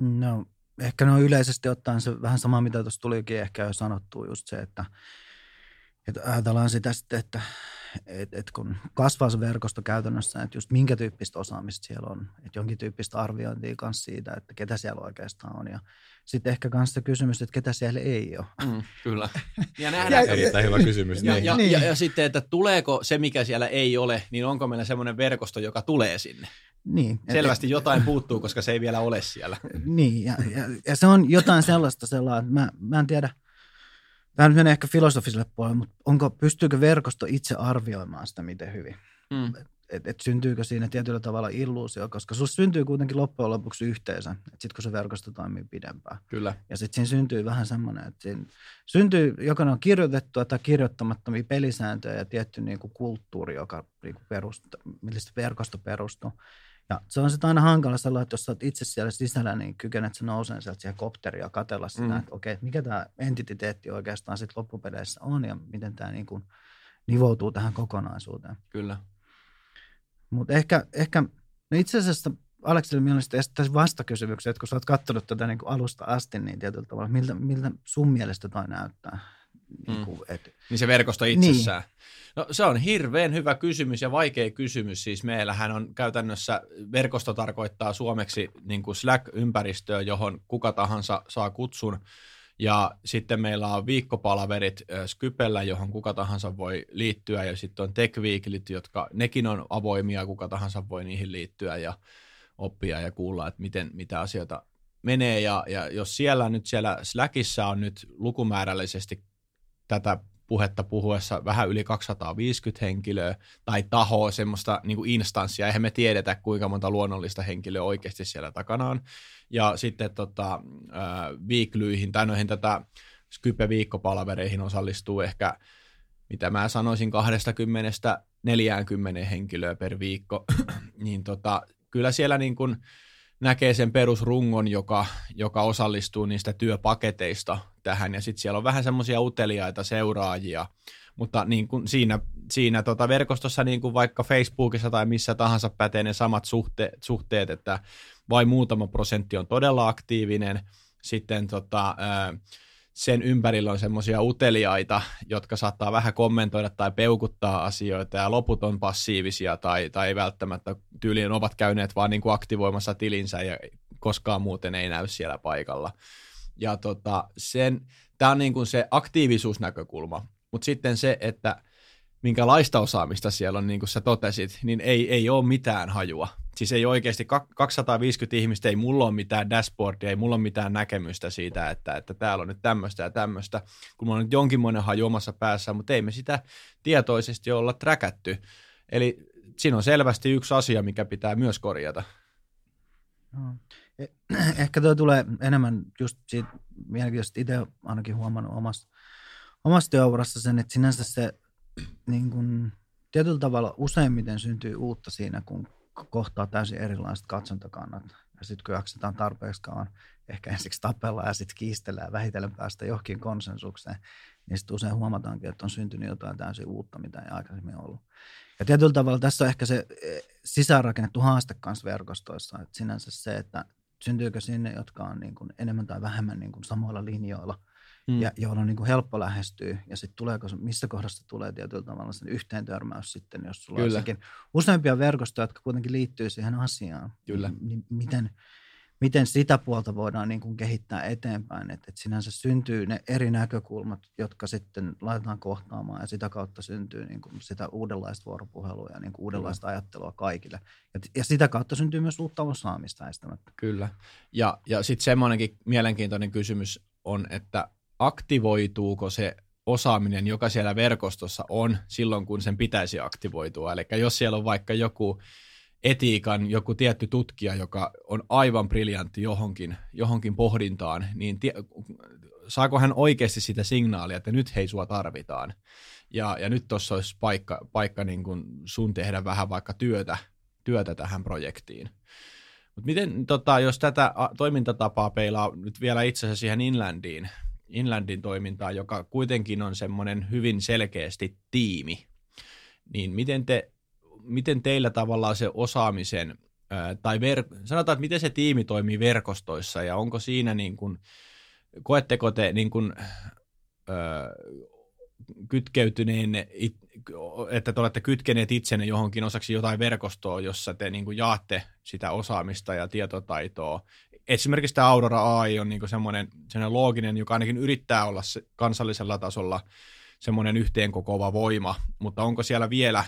No, ehkä no yleisesti ottaen se vähän sama, mitä tuossa tulikin ehkä jo sanottu, just se, että, että ajatellaan sitä sitten, että et, et kun kasvaa se verkosto käytännössä, että just minkä tyyppistä osaamista siellä on, että jonkin tyyppistä arviointia kanssa siitä, että ketä siellä oikeastaan on ja sitten ehkä myös se kysymys, että ketä siellä ei ole. Mm, kyllä. Ja nähdään, Erittäin hyvä kysymys. Ja, niin. ja, niin. ja, ja sitten, että tuleeko se, mikä siellä ei ole, niin onko meillä semmoinen verkosto, joka tulee sinne? Niin. Selvästi jotain puuttuu, koska se ei vielä ole siellä. Niin, ja, ja, ja se on jotain sellaista sellaista, mä, mä en tiedä – Tämä nyt menee ehkä filosofiselle puolelle, mutta onko, pystyykö verkosto itse arvioimaan sitä miten hyvin? Mm. Et, et syntyykö siinä tietyllä tavalla illuusio, koska sinussa syntyy kuitenkin loppujen lopuksi yhteisö, sitten kun se verkosto toimii pidempään. Kyllä. Ja sitten siinä syntyy vähän semmoinen, että siinä syntyy, joka on kirjoitettua tai kirjoittamattomia pelisääntöjä ja tietty niin kuin kulttuuri, joka niin kuin perustuu, mistä verkosto perustuu. Ja se on sitten aina hankala sellainen, että jos olet itse siellä sisällä, niin kykenet sä nouseen sieltä siihen kopteriin ja katsella sitä, mm. että okei, mikä tämä entiteetti oikeastaan sitten loppupeleissä on ja miten tämä niin kuin nivoutuu tähän kokonaisuuteen. Kyllä. Mutta ehkä, ehkä no itse asiassa Aleksille mielestäni esittäisi vastakysymyksiä, että kun sä oot katsonut tätä niin kuin alusta asti, niin tietyllä tavalla, miltä, miltä sun mielestä toi näyttää? Niin, kuin, et... niin se verkosto itsessään. Niin. No se on hirveän hyvä kysymys ja vaikea kysymys. Siis meillähän on käytännössä, verkosto tarkoittaa suomeksi niin kuin Slack-ympäristöä, johon kuka tahansa saa kutsun. Ja sitten meillä on viikkopalaverit Skypellä, johon kuka tahansa voi liittyä. Ja sitten on Tech Weeklyt, jotka nekin on avoimia, kuka tahansa voi niihin liittyä ja oppia ja kuulla, että miten, mitä asioita menee. Ja, ja jos siellä nyt siellä Slackissa on nyt lukumäärällisesti tätä puhetta puhuessa vähän yli 250 henkilöä tai tahoa, semmoista niin kuin instanssia. Eihän me tiedetä, kuinka monta luonnollista henkilöä oikeasti siellä takana on. Ja sitten tota, viiklyihin tai noihin tätä Skype-viikkopalvereihin osallistuu ehkä, mitä mä sanoisin, 20 40 henkilöä per viikko, niin tota, kyllä siellä niin kuin näkee sen perusrungon, joka, joka osallistuu niistä työpaketeista tähän, ja sitten siellä on vähän semmoisia uteliaita seuraajia, mutta niin kuin siinä, siinä tota verkostossa, niin kuin vaikka Facebookissa tai missä tahansa pätee ne samat suhteet, suhteet että vain muutama prosentti on todella aktiivinen, sitten tota, sen ympärillä on semmoisia uteliaita, jotka saattaa vähän kommentoida tai peukuttaa asioita, ja loput on passiivisia tai, tai ei välttämättä tyyliin ovat käyneet vaan niin kuin aktivoimassa tilinsä ja koskaan muuten ei näy siellä paikalla. Ja tota, sen, tämä on niin kuin se aktiivisuusnäkökulma, mutta sitten se, että minkälaista osaamista siellä on, niin kuin sä totesit, niin ei, ei ole mitään hajua. Siis ei oikeasti 250 ihmistä, ei mulla ole mitään dashboardia, ei mulla ole mitään näkemystä siitä, että, että täällä on nyt tämmöistä ja tämmöistä, kun mulla on nyt jonkinmoinen haju omassa päässä, mutta ei me sitä tietoisesti olla träkätty. Eli siinä on selvästi yksi asia, mikä pitää myös korjata. E- ehkä tuo tulee enemmän just siitä mielenkiintoista, itse ainakin huomannut omassa, omassa työurassa sen, että sinänsä se niin kuin, tietyllä tavalla useimmiten syntyy uutta siinä, kun kohtaa täysin erilaiset katsontakannat. Ja sitten kun jaksetaan tarpeeksikaan ehkä ensiksi tapella ja sitten kiistellään vähitellen päästä johonkin konsensukseen, niin sitten usein huomataankin, että on syntynyt jotain täysin uutta, mitä ei aikaisemmin ollut. Ja tietyllä tavalla tässä on ehkä se e, sisäänrakennettu haaste kanssa verkostoissa, että sinänsä se, että syntyykö sinne, jotka on niin kuin enemmän tai vähemmän niin kuin samoilla linjoilla – mm. ja joilla on niin kuin helppo lähestyä. Ja sitten tuleeko, missä kohdassa tulee tietyllä tavalla sen yhteen törmäys sitten, jos sulla Kyllä. on useampia verkostoja, jotka kuitenkin liittyy siihen asiaan. Kyllä. Niin miten, miten sitä puolta voidaan niin kuin kehittää eteenpäin, että, että sinänsä syntyy ne eri näkökulmat, jotka sitten laitetaan kohtaamaan ja sitä kautta syntyy niin kuin sitä uudenlaista vuoropuhelua ja niin kuin uudenlaista Kyllä. ajattelua kaikille. Ja, ja sitä kautta syntyy myös uutta osaamista estämättä. Kyllä. Ja, ja sitten semmoinenkin mielenkiintoinen kysymys on, että aktivoituuko se osaaminen, joka siellä verkostossa on silloin, kun sen pitäisi aktivoitua. Eli jos siellä on vaikka joku etiikan joku tietty tutkija, joka on aivan briljantti johonkin, johonkin pohdintaan, niin tie, saako hän oikeasti sitä signaalia, että nyt hei sua tarvitaan. Ja, ja nyt tuossa olisi paikka, paikka niin kuin sun tehdä vähän vaikka työtä, työtä tähän projektiin. Mutta miten, tota, jos tätä toimintatapaa peilaa nyt vielä itse asiassa siihen Inlandiin, Inlandin toimintaa, joka kuitenkin on semmoinen hyvin selkeästi tiimi, niin miten, te, miten teillä tavallaan se osaamisen, tai ver, sanotaan, että miten se tiimi toimii verkostoissa, ja onko siinä niin kuin, koetteko te niin kuin, ää, kytkeytyneen, että te olette kytkeneet itsenne johonkin osaksi jotain verkostoa, jossa te niin kuin jaatte sitä osaamista ja tietotaitoa esimerkiksi tämä Aurora AI on niin semmoinen, semmoinen looginen, joka ainakin yrittää olla se kansallisella tasolla semmoinen yhteenkokoava voima, mutta onko siellä vielä,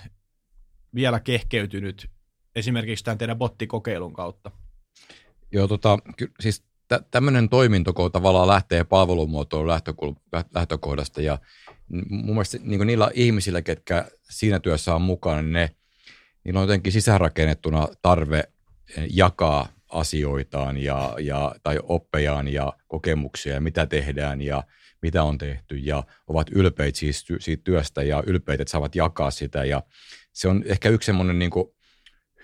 vielä kehkeytynyt esimerkiksi tämän teidän bottikokeilun kautta? Joo, tota, ky- siis tä- tämmöinen toiminto, tavallaan lähtee palvelumuotoon lähtökohdasta ja mun mielestä niin niillä ihmisillä, ketkä siinä työssä on mukana, niin ne, niillä on jotenkin sisäänrakennettuna tarve jakaa asioitaan ja, ja, tai oppejaan ja kokemuksia ja mitä tehdään ja mitä on tehty ja ovat ylpeitä siis siitä työstä ja ylpeitä, että saavat jakaa sitä. Ja se on ehkä yksi semmoinen niin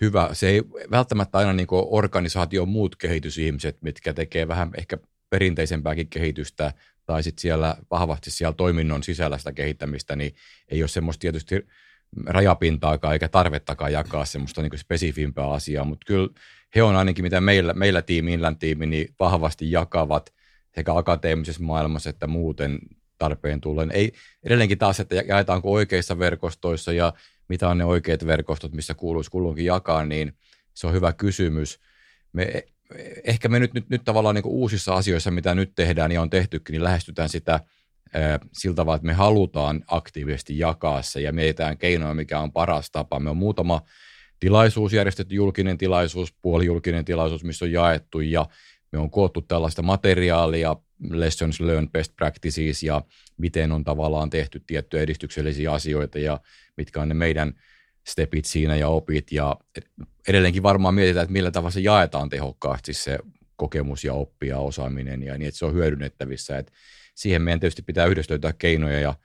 hyvä, se ei välttämättä aina niin organisaation muut kehitysihmiset, mitkä tekee vähän ehkä perinteisempääkin kehitystä tai sitten siellä vahvasti siellä toiminnon sisällä sitä kehittämistä, niin ei ole semmoista tietysti rajapintaakaan eikä tarvettakaan jakaa semmoista niin spesifimpää asiaa, mutta kyllä he on ainakin, mitä meillä, meillä tiimi, Inland tiimi, niin vahvasti jakavat sekä akateemisessa maailmassa että muuten tarpeen tullen. Ei edelleenkin taas, että jaetaanko oikeissa verkostoissa ja mitä on ne oikeat verkostot, missä kuuluisi kulloinkin jakaa, niin se on hyvä kysymys. Me, ehkä me nyt, nyt, nyt tavallaan niin uusissa asioissa, mitä nyt tehdään ja on tehtykin, niin lähestytään sitä ää, sillä tavalla, että me halutaan aktiivisesti jakaa se ja mietitään keinoja, mikä on paras tapa. Me on muutama tilaisuus järjestetty, julkinen tilaisuus, puolijulkinen tilaisuus, missä on jaettu ja me on koottu tällaista materiaalia, lessons learned, best practices ja miten on tavallaan tehty tiettyjä edistyksellisiä asioita ja mitkä on ne meidän stepit siinä ja opit ja edelleenkin varmaan mietitään, että millä tavalla se jaetaan tehokkaasti se kokemus ja oppi ja osaaminen ja niin, että se on hyödynnettävissä. Että siihen meidän tietysti pitää yhdessä löytää keinoja ja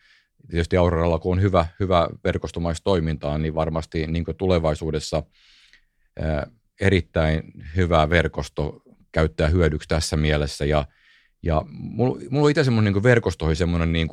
tietysti Auroralla, kun on hyvä, hyvä verkostomaistoimintaa, niin varmasti niin tulevaisuudessa erittäin hyvä verkosto käyttää hyödyksi tässä mielessä. Ja, ja mulla, mulla on itse semmoinen niin verkostoihin semmoinen niin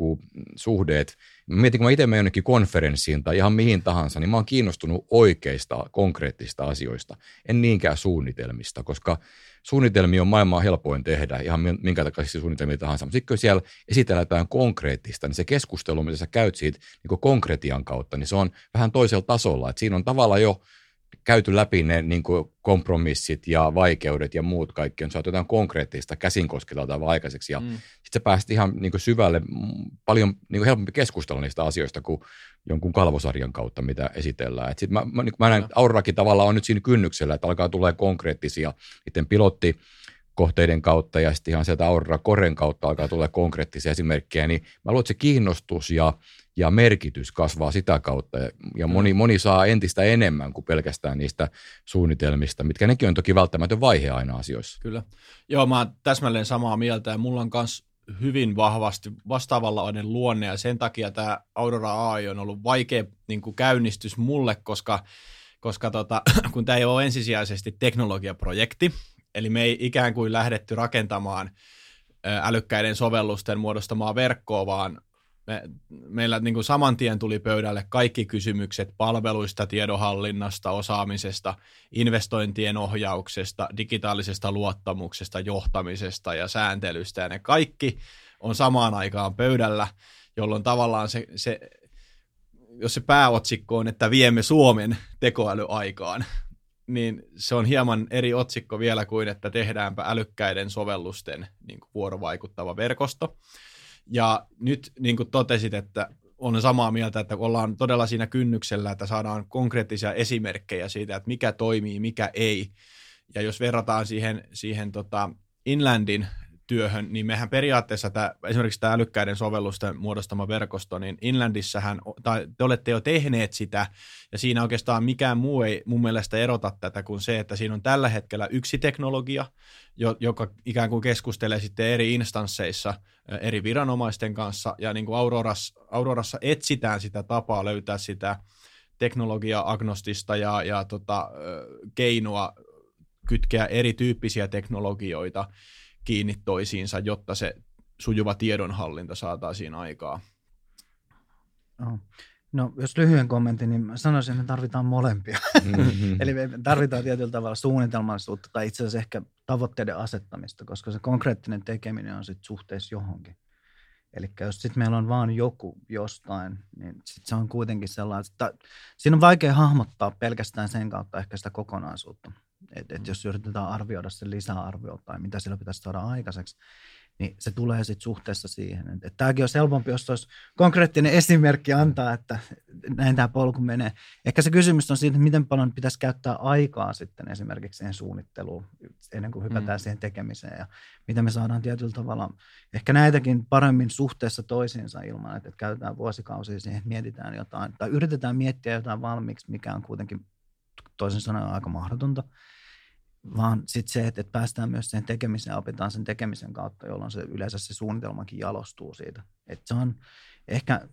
suhde, että mietin, kun mä itse menen jonnekin konferenssiin tai ihan mihin tahansa, niin mä oon kiinnostunut oikeista, konkreettista asioista, en niinkään suunnitelmista, koska suunnitelmia on maailmaa helpoin tehdä, ihan minkä takia suunnitelmia tahansa. Mutta sitten kun siellä esitellään jotain konkreettista, niin se keskustelu, mitä sä käyt siitä niin konkretian kautta, niin se on vähän toisella tasolla. Et siinä on tavallaan jo käyty läpi ne niin kuin kompromissit ja vaikeudet ja muut kaikki, on saatu jotain konkreettista käsin kosketeltavaa aikaiseksi. Ja mm. sitten sä pääsit ihan niin kuin syvälle, paljon niin kuin helpompi keskustella niistä asioista kuin jonkun kalvosarjan kautta, mitä esitellään. Et sit mä, mä, mä näen, Aurakin tavallaan on nyt siinä kynnyksellä, että alkaa tulee konkreettisia niiden pilotti kohteiden kautta ja sitten ihan sieltä Aurora Koren kautta alkaa tulla konkreettisia esimerkkejä, niin mä luulen, että se kiinnostus ja ja merkitys kasvaa sitä kautta. Ja moni, mm. moni saa entistä enemmän kuin pelkästään niistä suunnitelmista, mitkä nekin on toki välttämätön vaihe aina asioissa. Kyllä. Joo, mä täsmälleen samaa mieltä ja mulla on myös hyvin vahvasti vastaavanlainen luonne ja sen takia tämä Aurora AI on ollut vaikea niin kuin käynnistys mulle, koska, koska tota, kun tämä ei ole ensisijaisesti teknologiaprojekti, eli me ei ikään kuin lähdetty rakentamaan älykkäiden sovellusten muodostamaa verkkoa, vaan me, meillä niin kuin saman tien tuli pöydälle kaikki kysymykset palveluista, tiedonhallinnasta, osaamisesta, investointien ohjauksesta, digitaalisesta luottamuksesta, johtamisesta ja sääntelystä. Ja ne kaikki on samaan aikaan pöydällä, jolloin tavallaan se, se jos se pääotsikko on, että viemme Suomen tekoälyaikaan, niin se on hieman eri otsikko vielä kuin, että tehdäänpä älykkäiden sovellusten niin kuin vuorovaikuttava verkosto. Ja nyt niin kuin totesit, että on samaa mieltä, että ollaan todella siinä kynnyksellä, että saadaan konkreettisia esimerkkejä siitä, että mikä toimii, mikä ei. Ja jos verrataan siihen, siihen tota Inlandin työhön, niin mehän periaatteessa tämä, esimerkiksi tämä älykkäiden sovellusten muodostama verkosto, niin Inlandissähän, tai te olette jo tehneet sitä, ja siinä oikeastaan mikään muu ei mun mielestä erota tätä kuin se, että siinä on tällä hetkellä yksi teknologia, joka ikään kuin keskustelee sitten eri instansseissa eri viranomaisten kanssa, ja niin kuin Aurorassa, Aurorassa etsitään sitä tapaa löytää sitä teknologia-agnostista ja, ja tota, keinoa kytkeä erityyppisiä teknologioita kiinni toisiinsa, jotta se sujuva tiedonhallinta saataisiin aikaa. No. No, jos lyhyen kommentin, niin sanoisin, että me tarvitaan molempia. Mm-hmm. Eli me tarvitaan tietyllä tavalla suunnitelmallisuutta tai itse asiassa ehkä tavoitteiden asettamista, koska se konkreettinen tekeminen on sitten suhteessa johonkin. Eli jos sitten meillä on vaan joku jostain, niin sit se on kuitenkin sellainen, että siinä on vaikea hahmottaa pelkästään sen kautta ehkä sitä kokonaisuutta. Et, et jos yritetään arvioida sen lisäarvio tai mitä sillä pitäisi saada aikaiseksi, niin se tulee sitten suhteessa siihen. Että, että tämäkin olisi helpompi, jos olisi konkreettinen esimerkki antaa, että näin tämä polku menee. Ehkä se kysymys on siitä, että miten paljon pitäisi käyttää aikaa sitten esimerkiksi siihen suunnitteluun ennen kuin hypätään mm. siihen tekemiseen ja miten me saadaan tietyllä tavalla ehkä näitäkin paremmin suhteessa toisiinsa ilman, että, että käytetään vuosikausia siihen, että mietitään jotain tai yritetään miettiä jotain valmiiksi, mikä on kuitenkin toisin sanoen aika mahdotonta vaan sitten se, että, että päästään myös sen tekemiseen ja opitaan sen tekemisen kautta, jolloin se yleensä se suunnitelmakin jalostuu siitä. Että se on ehkä,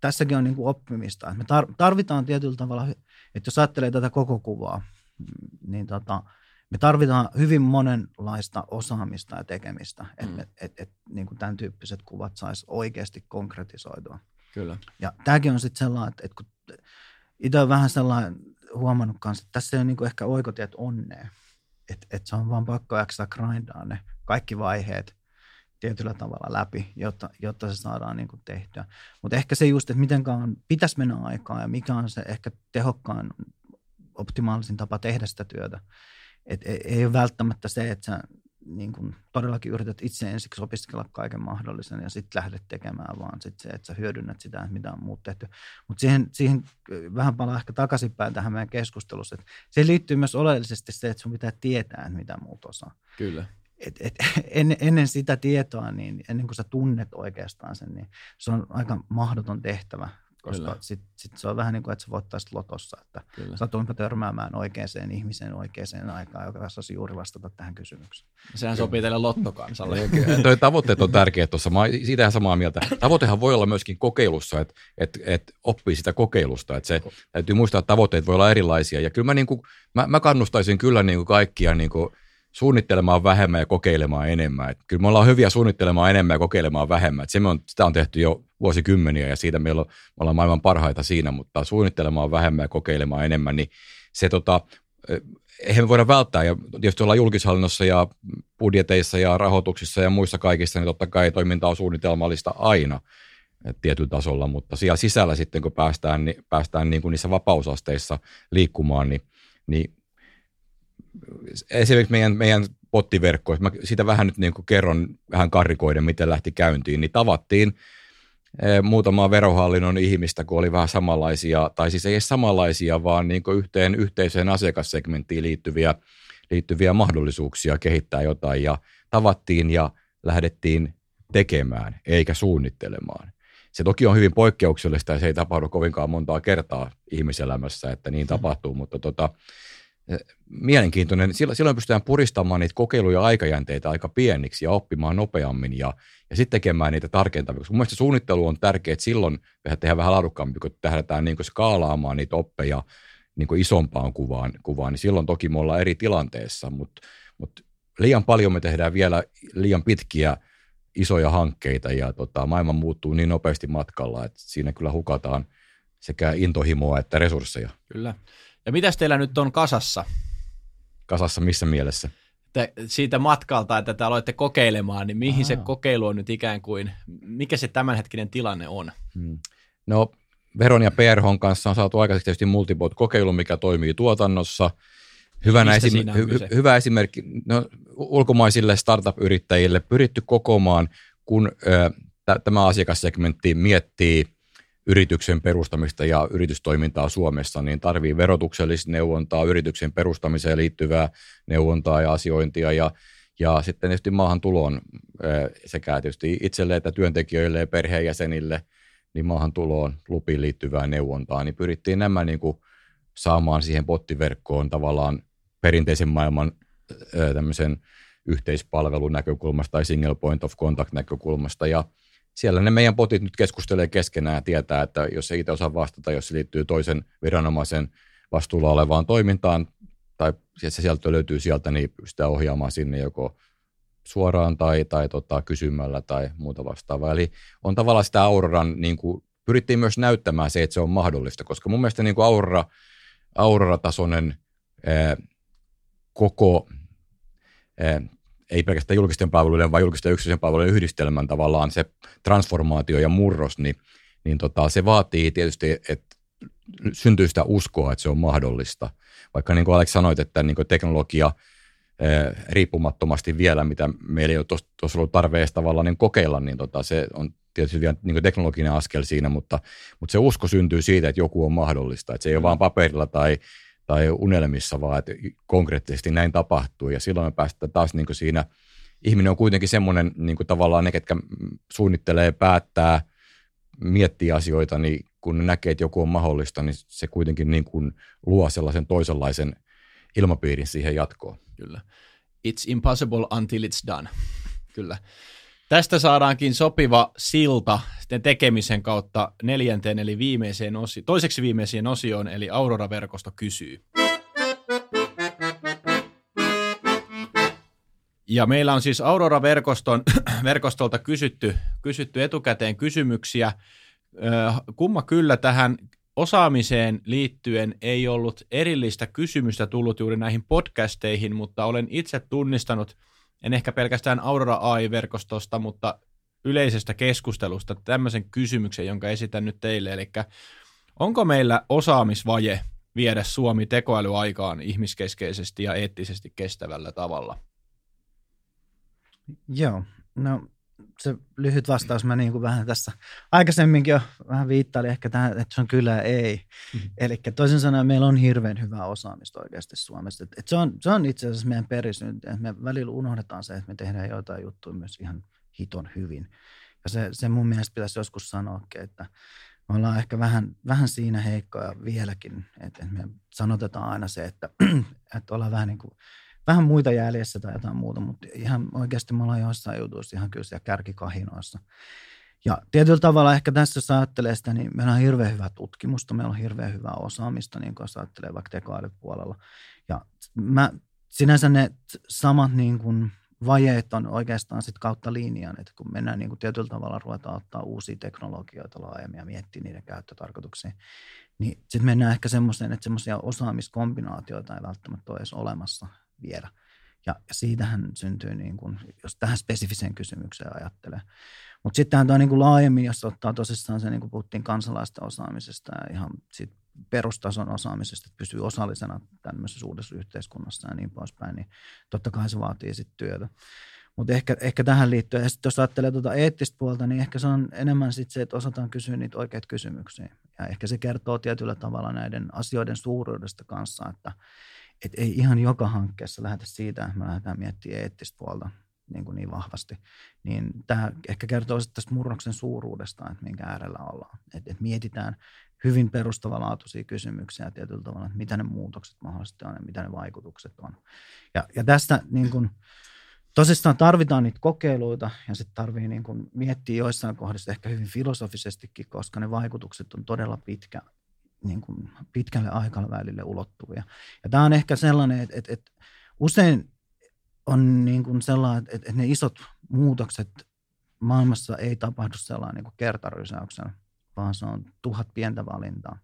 tässäkin on niin kuin oppimista. Me tarvitaan tietyllä tavalla, että jos ajattelee tätä koko kuvaa, niin tota, me tarvitaan hyvin monenlaista osaamista ja tekemistä, että mm. et, et, et, niin kuin tämän tyyppiset kuvat saisi oikeasti konkretisoitua. Kyllä. Ja tämäkin on sitten sellainen, että, että kun itse olen vähän sellainen huomannut kanssa, että tässä ei ole niin kuin ehkä oikotiet onneen että et se on vaan pakko jaksaa grindaa ne kaikki vaiheet tietyllä tavalla läpi, jotta, jotta se saadaan niin kuin tehtyä. Mutta ehkä se just, että miten pitäisi mennä aikaa ja mikä on se ehkä tehokkaan optimaalisin tapa tehdä sitä työtä. Et ei, ei ole välttämättä se, että sä niin kuin todellakin yrität itse ensiksi opiskella kaiken mahdollisen ja sitten lähdet tekemään, vaan sit se, että sä hyödynnät sitä, mitä on muut tehty. Mutta siihen, siihen vähän palaa ehkä takaisinpäin tähän meidän keskustelussa, että siihen liittyy myös oleellisesti se, että sun pitää tietää, mitä muut osaa. Kyllä. Et, et, ennen, ennen sitä tietoa, niin ennen kuin sä tunnet oikeastaan sen, niin se on aika mahdoton tehtävä koska sitten sit se on vähän niin kuin, että sä voittaisit lotossa, että Kyllä. satuinpa törmäämään oikeaan ihmiseen oikeaan aikaan, joka osasi juuri vastata tähän kysymykseen. Sehän sopii teille lottokansalle. Toi tavoitteet on tärkeät tuossa, mä siitä ihan samaa mieltä. Tavoitehan voi olla myöskin kokeilussa, että et, et oppii sitä kokeilusta, että se täytyy muistaa, että tavoitteet voi olla erilaisia, ja kyllä mä, niin kuin, mä, mä kannustaisin kyllä niin kuin kaikkia niin kuin, suunnittelemaan vähemmän ja kokeilemaan enemmän. Et kyllä me ollaan hyviä suunnittelemaan enemmän ja kokeilemaan vähemmän. Et se me on, sitä on tehty jo vuosikymmeniä ja siitä meillä on, me ollaan maailman parhaita siinä, mutta suunnittelemaan vähemmän ja kokeilemaan enemmän, niin se tota, eihän me voida välttää. Ja tietysti ollaan julkishallinnossa ja budjeteissa ja rahoituksissa ja muissa kaikissa, niin totta kai toiminta on suunnitelmallista aina tietyllä tasolla, mutta siellä sisällä sitten, kun päästään, niin, päästään niin kuin niissä vapausasteissa liikkumaan, niin, niin esimerkiksi meidän, meidän pottiverkko, mä sitä vähän nyt niin kerron vähän karrikoiden, miten lähti käyntiin, niin tavattiin eh, muutamaa verohallinnon ihmistä, kun oli vähän samanlaisia, tai siis ei edes samanlaisia, vaan niin yhteen yhteiseen asiakassegmenttiin liittyviä, liittyviä mahdollisuuksia kehittää jotain, ja tavattiin ja lähdettiin tekemään, eikä suunnittelemaan. Se toki on hyvin poikkeuksellista ja se ei tapahdu kovinkaan montaa kertaa ihmiselämässä, että niin tapahtuu, mutta tota, mielenkiintoinen. Silloin pystytään puristamaan niitä kokeiluja aikajänteitä aika pieniksi ja oppimaan nopeammin ja, ja sitten tekemään niitä tarkentavia. Mun mielestä suunnittelu on tärkeää, että silloin tehdään vähän laadukkaampi, kun tähdätään niin skaalaamaan niitä oppeja niin isompaan kuvaan, kuvaan, niin silloin toki me ollaan eri tilanteessa, mutta, mutta liian paljon me tehdään vielä liian pitkiä isoja hankkeita ja tota, maailma muuttuu niin nopeasti matkalla, että siinä kyllä hukataan sekä intohimoa että resursseja. Kyllä. Ja mitäs teillä nyt on kasassa? Kasassa missä mielessä? Te, siitä matkalta, että te aloitte kokeilemaan, niin mihin Aha. se kokeilu on nyt ikään kuin, mikä se tämänhetkinen tilanne on? Hmm. No Veron ja PRHn kanssa on saatu aikaiseksi tietysti multibot-kokeilu, mikä toimii tuotannossa. Hyvänä esim- hy- hyvä esimerkki no, ulkomaisille startup-yrittäjille pyritty kokoamaan, kun ö, t- tämä asiakassegmentti miettii – yrityksen perustamista ja yritystoimintaa Suomessa, niin tarvii verotuksellista neuvontaa, yrityksen perustamiseen liittyvää neuvontaa ja asiointia ja, ja sitten tietysti maahantuloon sekä tietysti itselle että työntekijöille ja perheenjäsenille niin maahantuloon lupiin liittyvää neuvontaa, niin pyrittiin nämä niin kuin saamaan siihen pottiverkkoon tavallaan perinteisen maailman tämmöisen yhteispalvelun näkökulmasta tai single point of contact näkökulmasta ja siellä ne meidän potit nyt keskustelee keskenään ja tietää, että jos ei itse osaa vastata, jos se liittyy toisen viranomaisen vastuulla olevaan toimintaan tai se sieltä löytyy sieltä, niin pystytään ohjaamaan sinne joko suoraan tai, tai tota, kysymällä tai muuta vastaavaa. Eli on tavallaan sitä Auroran, niin kuin, pyrittiin myös näyttämään se, että se on mahdollista, koska mun mielestä niin kuin Aurora, Aurora-tasoinen ää, koko ei pelkästään julkisten palveluiden, vaan julkisten yksityisen palveluiden yhdistelmän tavallaan se transformaatio ja murros, niin, niin tota, se vaatii tietysti, että syntyy sitä uskoa, että se on mahdollista. Vaikka niin kuin Alex sanoit, että niin kuin teknologia eh, riippumattomasti vielä, mitä meillä ei ole tuossa ollut tarve edes tavallaan niin kokeilla, niin tota, se on tietysti vielä niin teknologinen askel siinä, mutta, mutta se usko syntyy siitä, että joku on mahdollista. Että se ei ole vain paperilla tai tai unelmissa, vaan että konkreettisesti näin tapahtuu. Ja silloin me päästään taas niin kuin siinä, ihminen on kuitenkin semmoinen niin kuin tavallaan ne, ketkä suunnittelee, päättää, miettii asioita, niin kun näkee, että joku on mahdollista, niin se kuitenkin niin kuin luo sellaisen toisenlaisen ilmapiirin siihen jatkoon. Kyllä. It's impossible until it's done. Kyllä. Tästä saadaankin sopiva silta sitten tekemisen kautta neljänteen eli viimeiseen osi- toiseksi viimeiseen osioon, eli Aurora-verkosto kysyy. Ja meillä on siis Aurora-verkoston verkostolta kysytty, kysytty etukäteen kysymyksiä. Kumma kyllä tähän osaamiseen liittyen ei ollut erillistä kysymystä tullut juuri näihin podcasteihin, mutta olen itse tunnistanut – en ehkä pelkästään Aurora AI-verkostosta, mutta yleisestä keskustelusta tämmöisen kysymyksen, jonka esitän nyt teille. Eli onko meillä osaamisvaje viedä Suomi tekoälyaikaan ihmiskeskeisesti ja eettisesti kestävällä tavalla? Joo, no se lyhyt vastaus, mä niin kuin vähän tässä aikaisemminkin jo vähän viittailin ehkä tähän, että se on kyllä ei. Mm-hmm. Eli toisin sanoen meillä on hirveän hyvää osaamista oikeasti Suomessa. Et, et se, on, se on itse asiassa meidän perisy, että me välillä unohdetaan se, että me tehdään jotain juttuja myös ihan hiton hyvin. Ja se, se mun mielestä pitäisi joskus sanoa, että me ollaan ehkä vähän, vähän siinä heikkoja vieläkin, että me sanotetaan aina se, että, että ollaan vähän niin kuin, vähän muita jäljessä tai jotain muuta, mutta ihan oikeasti me ollaan joissain jutuissa ihan kyllä siellä kärkikahinoissa. Ja tietyllä tavalla ehkä tässä, jos ajattelee sitä, niin meillä on hirveän hyvää tutkimusta, meillä on hirveän hyvää osaamista, niin kuin jos ajattelee vaikka tekoälypuolella. Ja mä, sinänsä ne samat niin kuin vajeet on oikeastaan sit kautta linjan, että kun mennään niin kuin tietyllä tavalla ruvetaan ottaa uusia teknologioita laajemmin ja miettiä niiden käyttötarkoituksia, niin sitten mennään ehkä semmoiseen, että semmoisia osaamiskombinaatioita ei välttämättä ole edes olemassa vielä. Ja, ja siitähän syntyy, niin kuin, jos tähän spesifiseen kysymykseen ajattelee. Mutta sitten tämä niin kuin laajemmin, jos ottaa tosissaan se, niin kuin puhuttiin kansalaisten osaamisesta ja ihan siitä perustason osaamisesta, että pysyy osallisena tämmöisessä uudessa yhteiskunnassa ja niin poispäin, niin totta kai se vaatii sitten työtä. Mutta ehkä, ehkä tähän liittyen, ja sitten jos ajattelee tuota eettistä puolta, niin ehkä se on enemmän sit se, että osataan kysyä niitä oikeita kysymyksiä. Ja ehkä se kertoo tietyllä tavalla näiden asioiden suuruudesta kanssa, että et ei ihan joka hankkeessa lähdetä siitä, että me lähdetään miettimään eettistä puolta niin, kuin niin vahvasti. Niin tämä ehkä kertoo tästä murroksen suuruudesta, että minkä äärellä ollaan. Että et mietitään hyvin perustavanlaatuisia kysymyksiä tietyllä tavalla, että mitä ne muutokset mahdollisesti on ja mitä ne vaikutukset on. Ja, ja tästä niin kuin, tosissaan tarvitaan niitä kokeiluita ja sitten tarvii niin kuin miettiä joissain kohdissa ehkä hyvin filosofisestikin, koska ne vaikutukset on todella pitkä, niin kuin pitkälle aikavälille ulottuvia. Ja tämä on ehkä sellainen, että, että, että usein on niin kuin sellainen, että, että ne isot muutokset maailmassa ei tapahdu sellainen niin kuin kertarysäyksen, vaan se on tuhat pientä valintaa.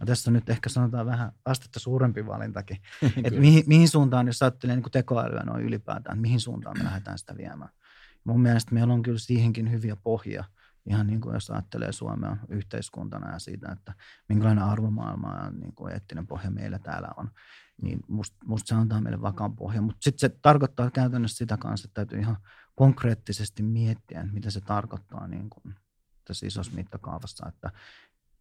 Ja tässä nyt ehkä sanotaan vähän astetta suurempi valintakin, että mihin, mihin suuntaan, jos ajattelee niin tekoälyä noin ylipäätään, mihin suuntaan me lähdetään sitä viemään. Mun mielestä meillä on kyllä siihenkin hyviä pohjia, ihan niin kuin jos ajattelee Suomea yhteiskuntana ja siitä, että minkälainen arvomaailma ja niin kuin eettinen pohja meillä täällä on, niin musta must se antaa meille vakaan pohja. Mutta sitten se tarkoittaa käytännössä sitä kanssa, että täytyy ihan konkreettisesti miettiä, mitä se tarkoittaa niin kuin tässä isossa mittakaavassa, että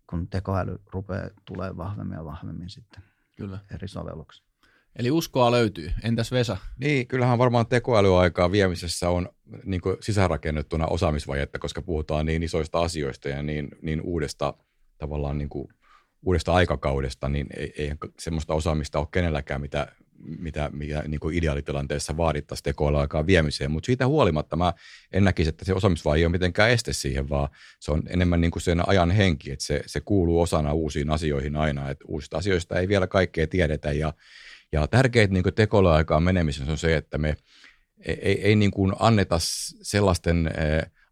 kun tekoäly rupeaa tulee vahvemmin ja vahvemmin sitten Kyllä. eri sovelluksia. Eli uskoa löytyy. Entäs Vesa? Niin, kyllähän varmaan tekoälyaikaa viemisessä on niin sisäänrakennettuna osaamisvajetta, koska puhutaan niin isoista asioista ja niin, niin uudesta tavallaan niin kuin, uudesta aikakaudesta, niin ei, ei semmoista osaamista ole kenelläkään, mitä mitä, mitä niin kuin ideaalitilanteessa vaadittaisiin tekoälyaikaa viemiseen, mutta siitä huolimatta mä en näkisi, että se osaamisvaihe ole mitenkään este siihen, vaan se on enemmän niin kuin sen ajan henki, että se, se kuuluu osana uusiin asioihin aina, että uusista asioista ei vielä kaikkea tiedetä ja, ja tärkeintä niin tekoälyaikaan menemisessä on se, että me ei, ei, niin kuin anneta sellaisten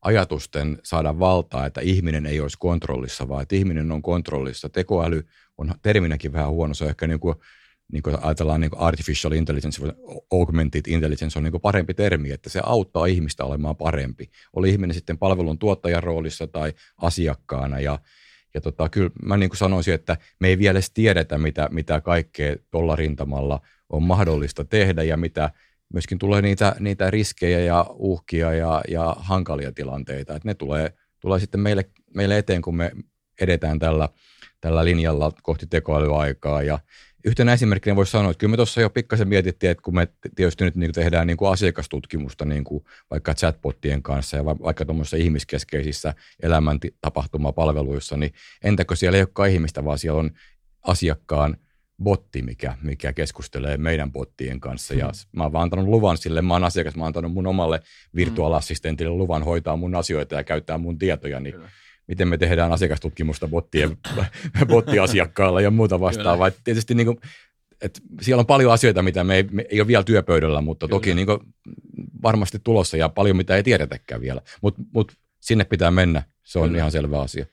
ajatusten saada valtaa, että ihminen ei olisi kontrollissa, vaan että ihminen on kontrollissa. Tekoäly on terminäkin vähän huono, se on ehkä niin kuin niin kuin ajatellaan niin kuin artificial intelligence, augmented intelligence on niin kuin parempi termi, että se auttaa ihmistä olemaan parempi. Oli ihminen sitten palvelun tuottajan roolissa tai asiakkaana ja, ja tota, kyllä mä niin kuin sanoisin, että me ei vielä edes tiedetä, mitä, mitä kaikkea tuolla rintamalla on mahdollista tehdä ja mitä myöskin tulee niitä, niitä riskejä ja uhkia ja, ja hankalia tilanteita. Että ne tulee, tulee sitten meille, meille eteen, kun me edetään tällä, tällä linjalla kohti tekoälyaikaa ja Yhtenä esimerkkinä voisi sanoa, että kyllä me tuossa jo pikkasen mietittiin, että kun me tietysti nyt niin tehdään niin kuin asiakastutkimusta niin kuin vaikka chatbottien kanssa ja vaikka tuommoisissa ihmiskeskeisissä elämäntapahtumapalveluissa, niin entäkö siellä ei olekaan ihmistä, vaan siellä on asiakkaan botti, mikä, mikä keskustelee meidän bottien kanssa. Ja hmm. mä oon vaan antanut luvan sille, mä oon asiakas, mä oon antanut mun omalle virtuaalassistentille luvan hoitaa mun asioita ja käyttää mun tietoja, niin Kyllä miten me tehdään asiakastutkimusta bottien, bottiasiakkaalla ja muuta vastaavaa. Tietysti niin kuin, että siellä on paljon asioita, mitä me ei, me ei ole vielä työpöydällä, mutta Kyllä. toki niin kuin, varmasti tulossa ja paljon, mitä ei tiedetäkään vielä. Mutta mut sinne pitää mennä, se on Kyllä. ihan selvä asia.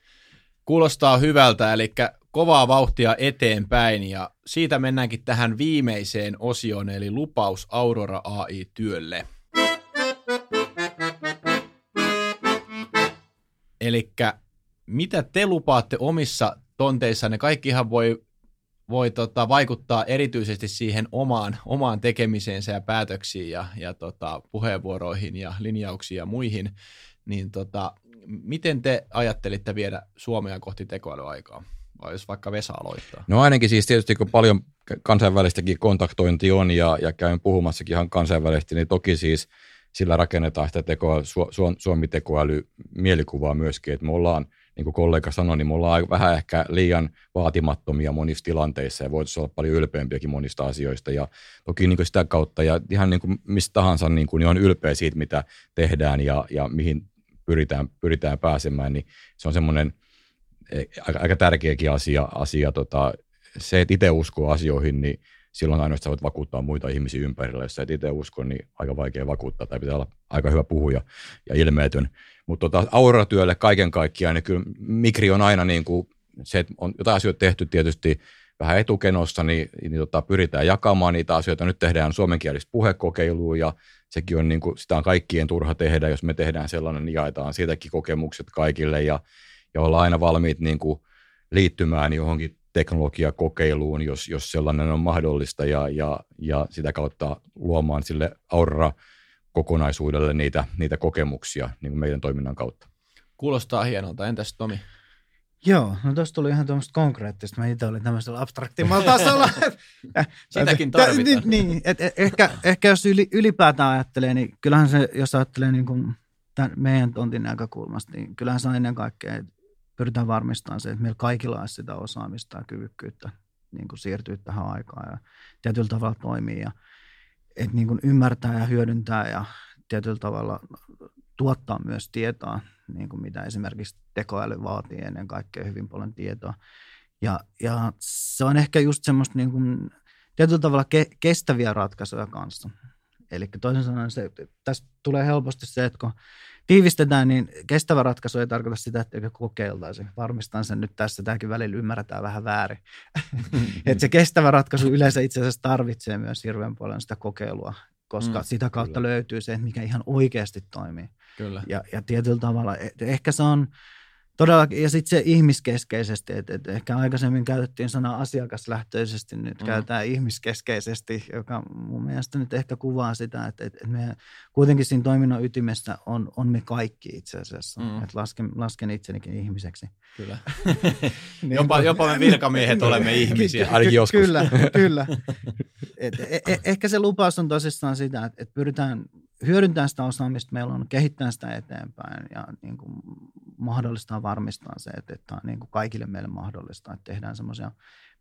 Kuulostaa hyvältä, eli kovaa vauhtia eteenpäin ja siitä mennäänkin tähän viimeiseen osioon, eli lupaus Aurora AI-työlle. Eli mitä te lupaatte omissa tonteissanne? Kaikkihan voi, voi tota, vaikuttaa erityisesti siihen omaan, omaan tekemiseensä ja päätöksiin ja, ja tota, puheenvuoroihin ja linjauksiin ja muihin. Niin tota, miten te ajattelitte viedä Suomea kohti tekoälyaikaa? Vai jos vaikka Vesa aloittaa? No ainakin siis tietysti kun paljon kansainvälistäkin kontaktointi on ja, ja käyn puhumassakin ihan kansainvälisesti, niin toki siis – sillä rakennetaan sitä tekoa, Suomi-tekoäly mielikuvaa myöskin, että me ollaan niin kuin kollega sanoi, niin me ollaan vähän ehkä liian vaatimattomia monissa tilanteissa ja voitaisiin olla paljon ylpeämpiäkin monista asioista. Ja toki niin kuin sitä kautta ja ihan niin kuin mistä tahansa niin, kuin, niin on ylpeä siitä, mitä tehdään ja, ja mihin pyritään, pyritään pääsemään, niin se on semmoinen e, aika, aika tärkeäkin asia. asia tota, se, että itse uskoo asioihin, niin silloin ainoastaan voit vakuuttaa muita ihmisiä ympärillä. Jos sä et itse usko, niin aika vaikea vakuuttaa tai pitää olla aika hyvä puhuja ja ilmeetön. Mutta tota, auratyölle kaiken kaikkiaan, niin kyllä Mikri on aina niin kuin se, että on jotain asioita tehty tietysti vähän etukenossa, niin, niin tota, pyritään jakamaan niitä asioita. Nyt tehdään suomenkielistä puhekokeilua ja sekin on, niin kuin, sitä on kaikkien turha tehdä. Jos me tehdään sellainen, niin jaetaan siitäkin kokemukset kaikille ja, ja ollaan aina valmiit niin kuin, liittymään johonkin teknologiakokeiluun, jos, jos sellainen on mahdollista ja, ja, ja sitä kautta luomaan sille Aurora kokonaisuudelle niitä, niitä kokemuksia niin kuin meidän toiminnan kautta. Kuulostaa hienolta. Entäs Tomi? Joo, no tuosta tuli ihan tuommoista konkreettista. Mä itse olin tämmöisellä abstraktimmalla tasolla. Sitäkin tarvitaan. niin, niin et, et, ehkä, ehkä jos yli, ylipäätään ajattelee, niin kyllähän se, jos ajattelee niin kuin tämän meidän tontin näkökulmasta, niin kyllähän se on ennen kaikkea, että pyritään varmistamaan se, että meillä kaikilla on sitä osaamista ja kyvykkyyttä niin kuin siirtyä tähän aikaan ja tietyllä tavalla toimii ja että niin kuin ymmärtää ja hyödyntää ja tietyllä tavalla tuottaa myös tietoa, niin kuin mitä esimerkiksi tekoäly vaatii ennen kaikkea hyvin paljon tietoa. Ja, ja se on ehkä just semmoista niin kuin, tietyllä tavalla ke, kestäviä ratkaisuja kanssa. Eli toisin sanoen se, tästä tulee helposti se, että kun tiivistetään, niin kestävä ratkaisu ei tarkoita sitä, että kokeiltaisiin. Varmistan sen nyt tässä, tämäkin välillä ymmärretään vähän väärin. että se kestävä ratkaisu yleensä itse asiassa tarvitsee myös hirveän paljon sitä kokeilua, koska mm, sitä kautta kyllä. löytyy se, mikä ihan oikeasti toimii. Kyllä. Ja, ja tietyllä tavalla, ehkä se on, todellakin, ja sitten se ihmiskeskeisesti, että et ehkä aikaisemmin käytettiin sanaa asiakaslähtöisesti, nyt mm. käytetään ihmiskeskeisesti, joka mun mielestä nyt ehkä kuvaa sitä, että et, et me kuitenkin siinä toiminnan ytimessä on, on me kaikki itse asiassa, mm. että lasken, lasken itsenikin ihmiseksi. Kyllä. niin, jopa, jopa me virkamiehet olemme ihmisiä. Ainakin joskus. Kyllä, kyllä. Et, e, e, ehkä se lupaus on tosissaan sitä, että, että pyritään hyödyntää sitä osaamista meillä on, kehittää sitä eteenpäin ja niin kuin mahdollistaa varmistaa se, että, että on niin kuin kaikille meille mahdollista, että tehdään semmoisia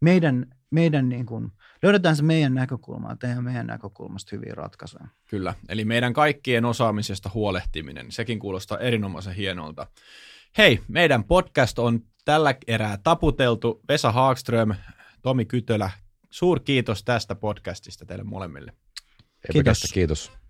meidän, meidän niin kuin, löydetään se meidän näkökulma ja tehdään meidän näkökulmasta hyviä ratkaisuja. Kyllä, eli meidän kaikkien osaamisesta huolehtiminen, sekin kuulostaa erinomaisen hienolta. Hei, meidän podcast on tällä erää taputeltu. Vesa Haagström, Tomi Kytölä, suur kiitos tästä podcastista teille molemmille. Kiitos. kiitos.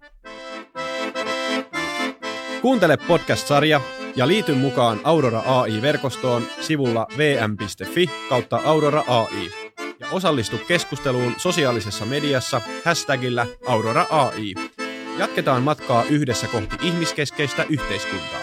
Kuuntele podcast-sarja ja liity mukaan Aurora AI-verkostoon sivulla vm.fi kautta Aurora AI. Ja osallistu keskusteluun sosiaalisessa mediassa hashtagillä Aurora AI. Jatketaan matkaa yhdessä kohti ihmiskeskeistä yhteiskuntaa.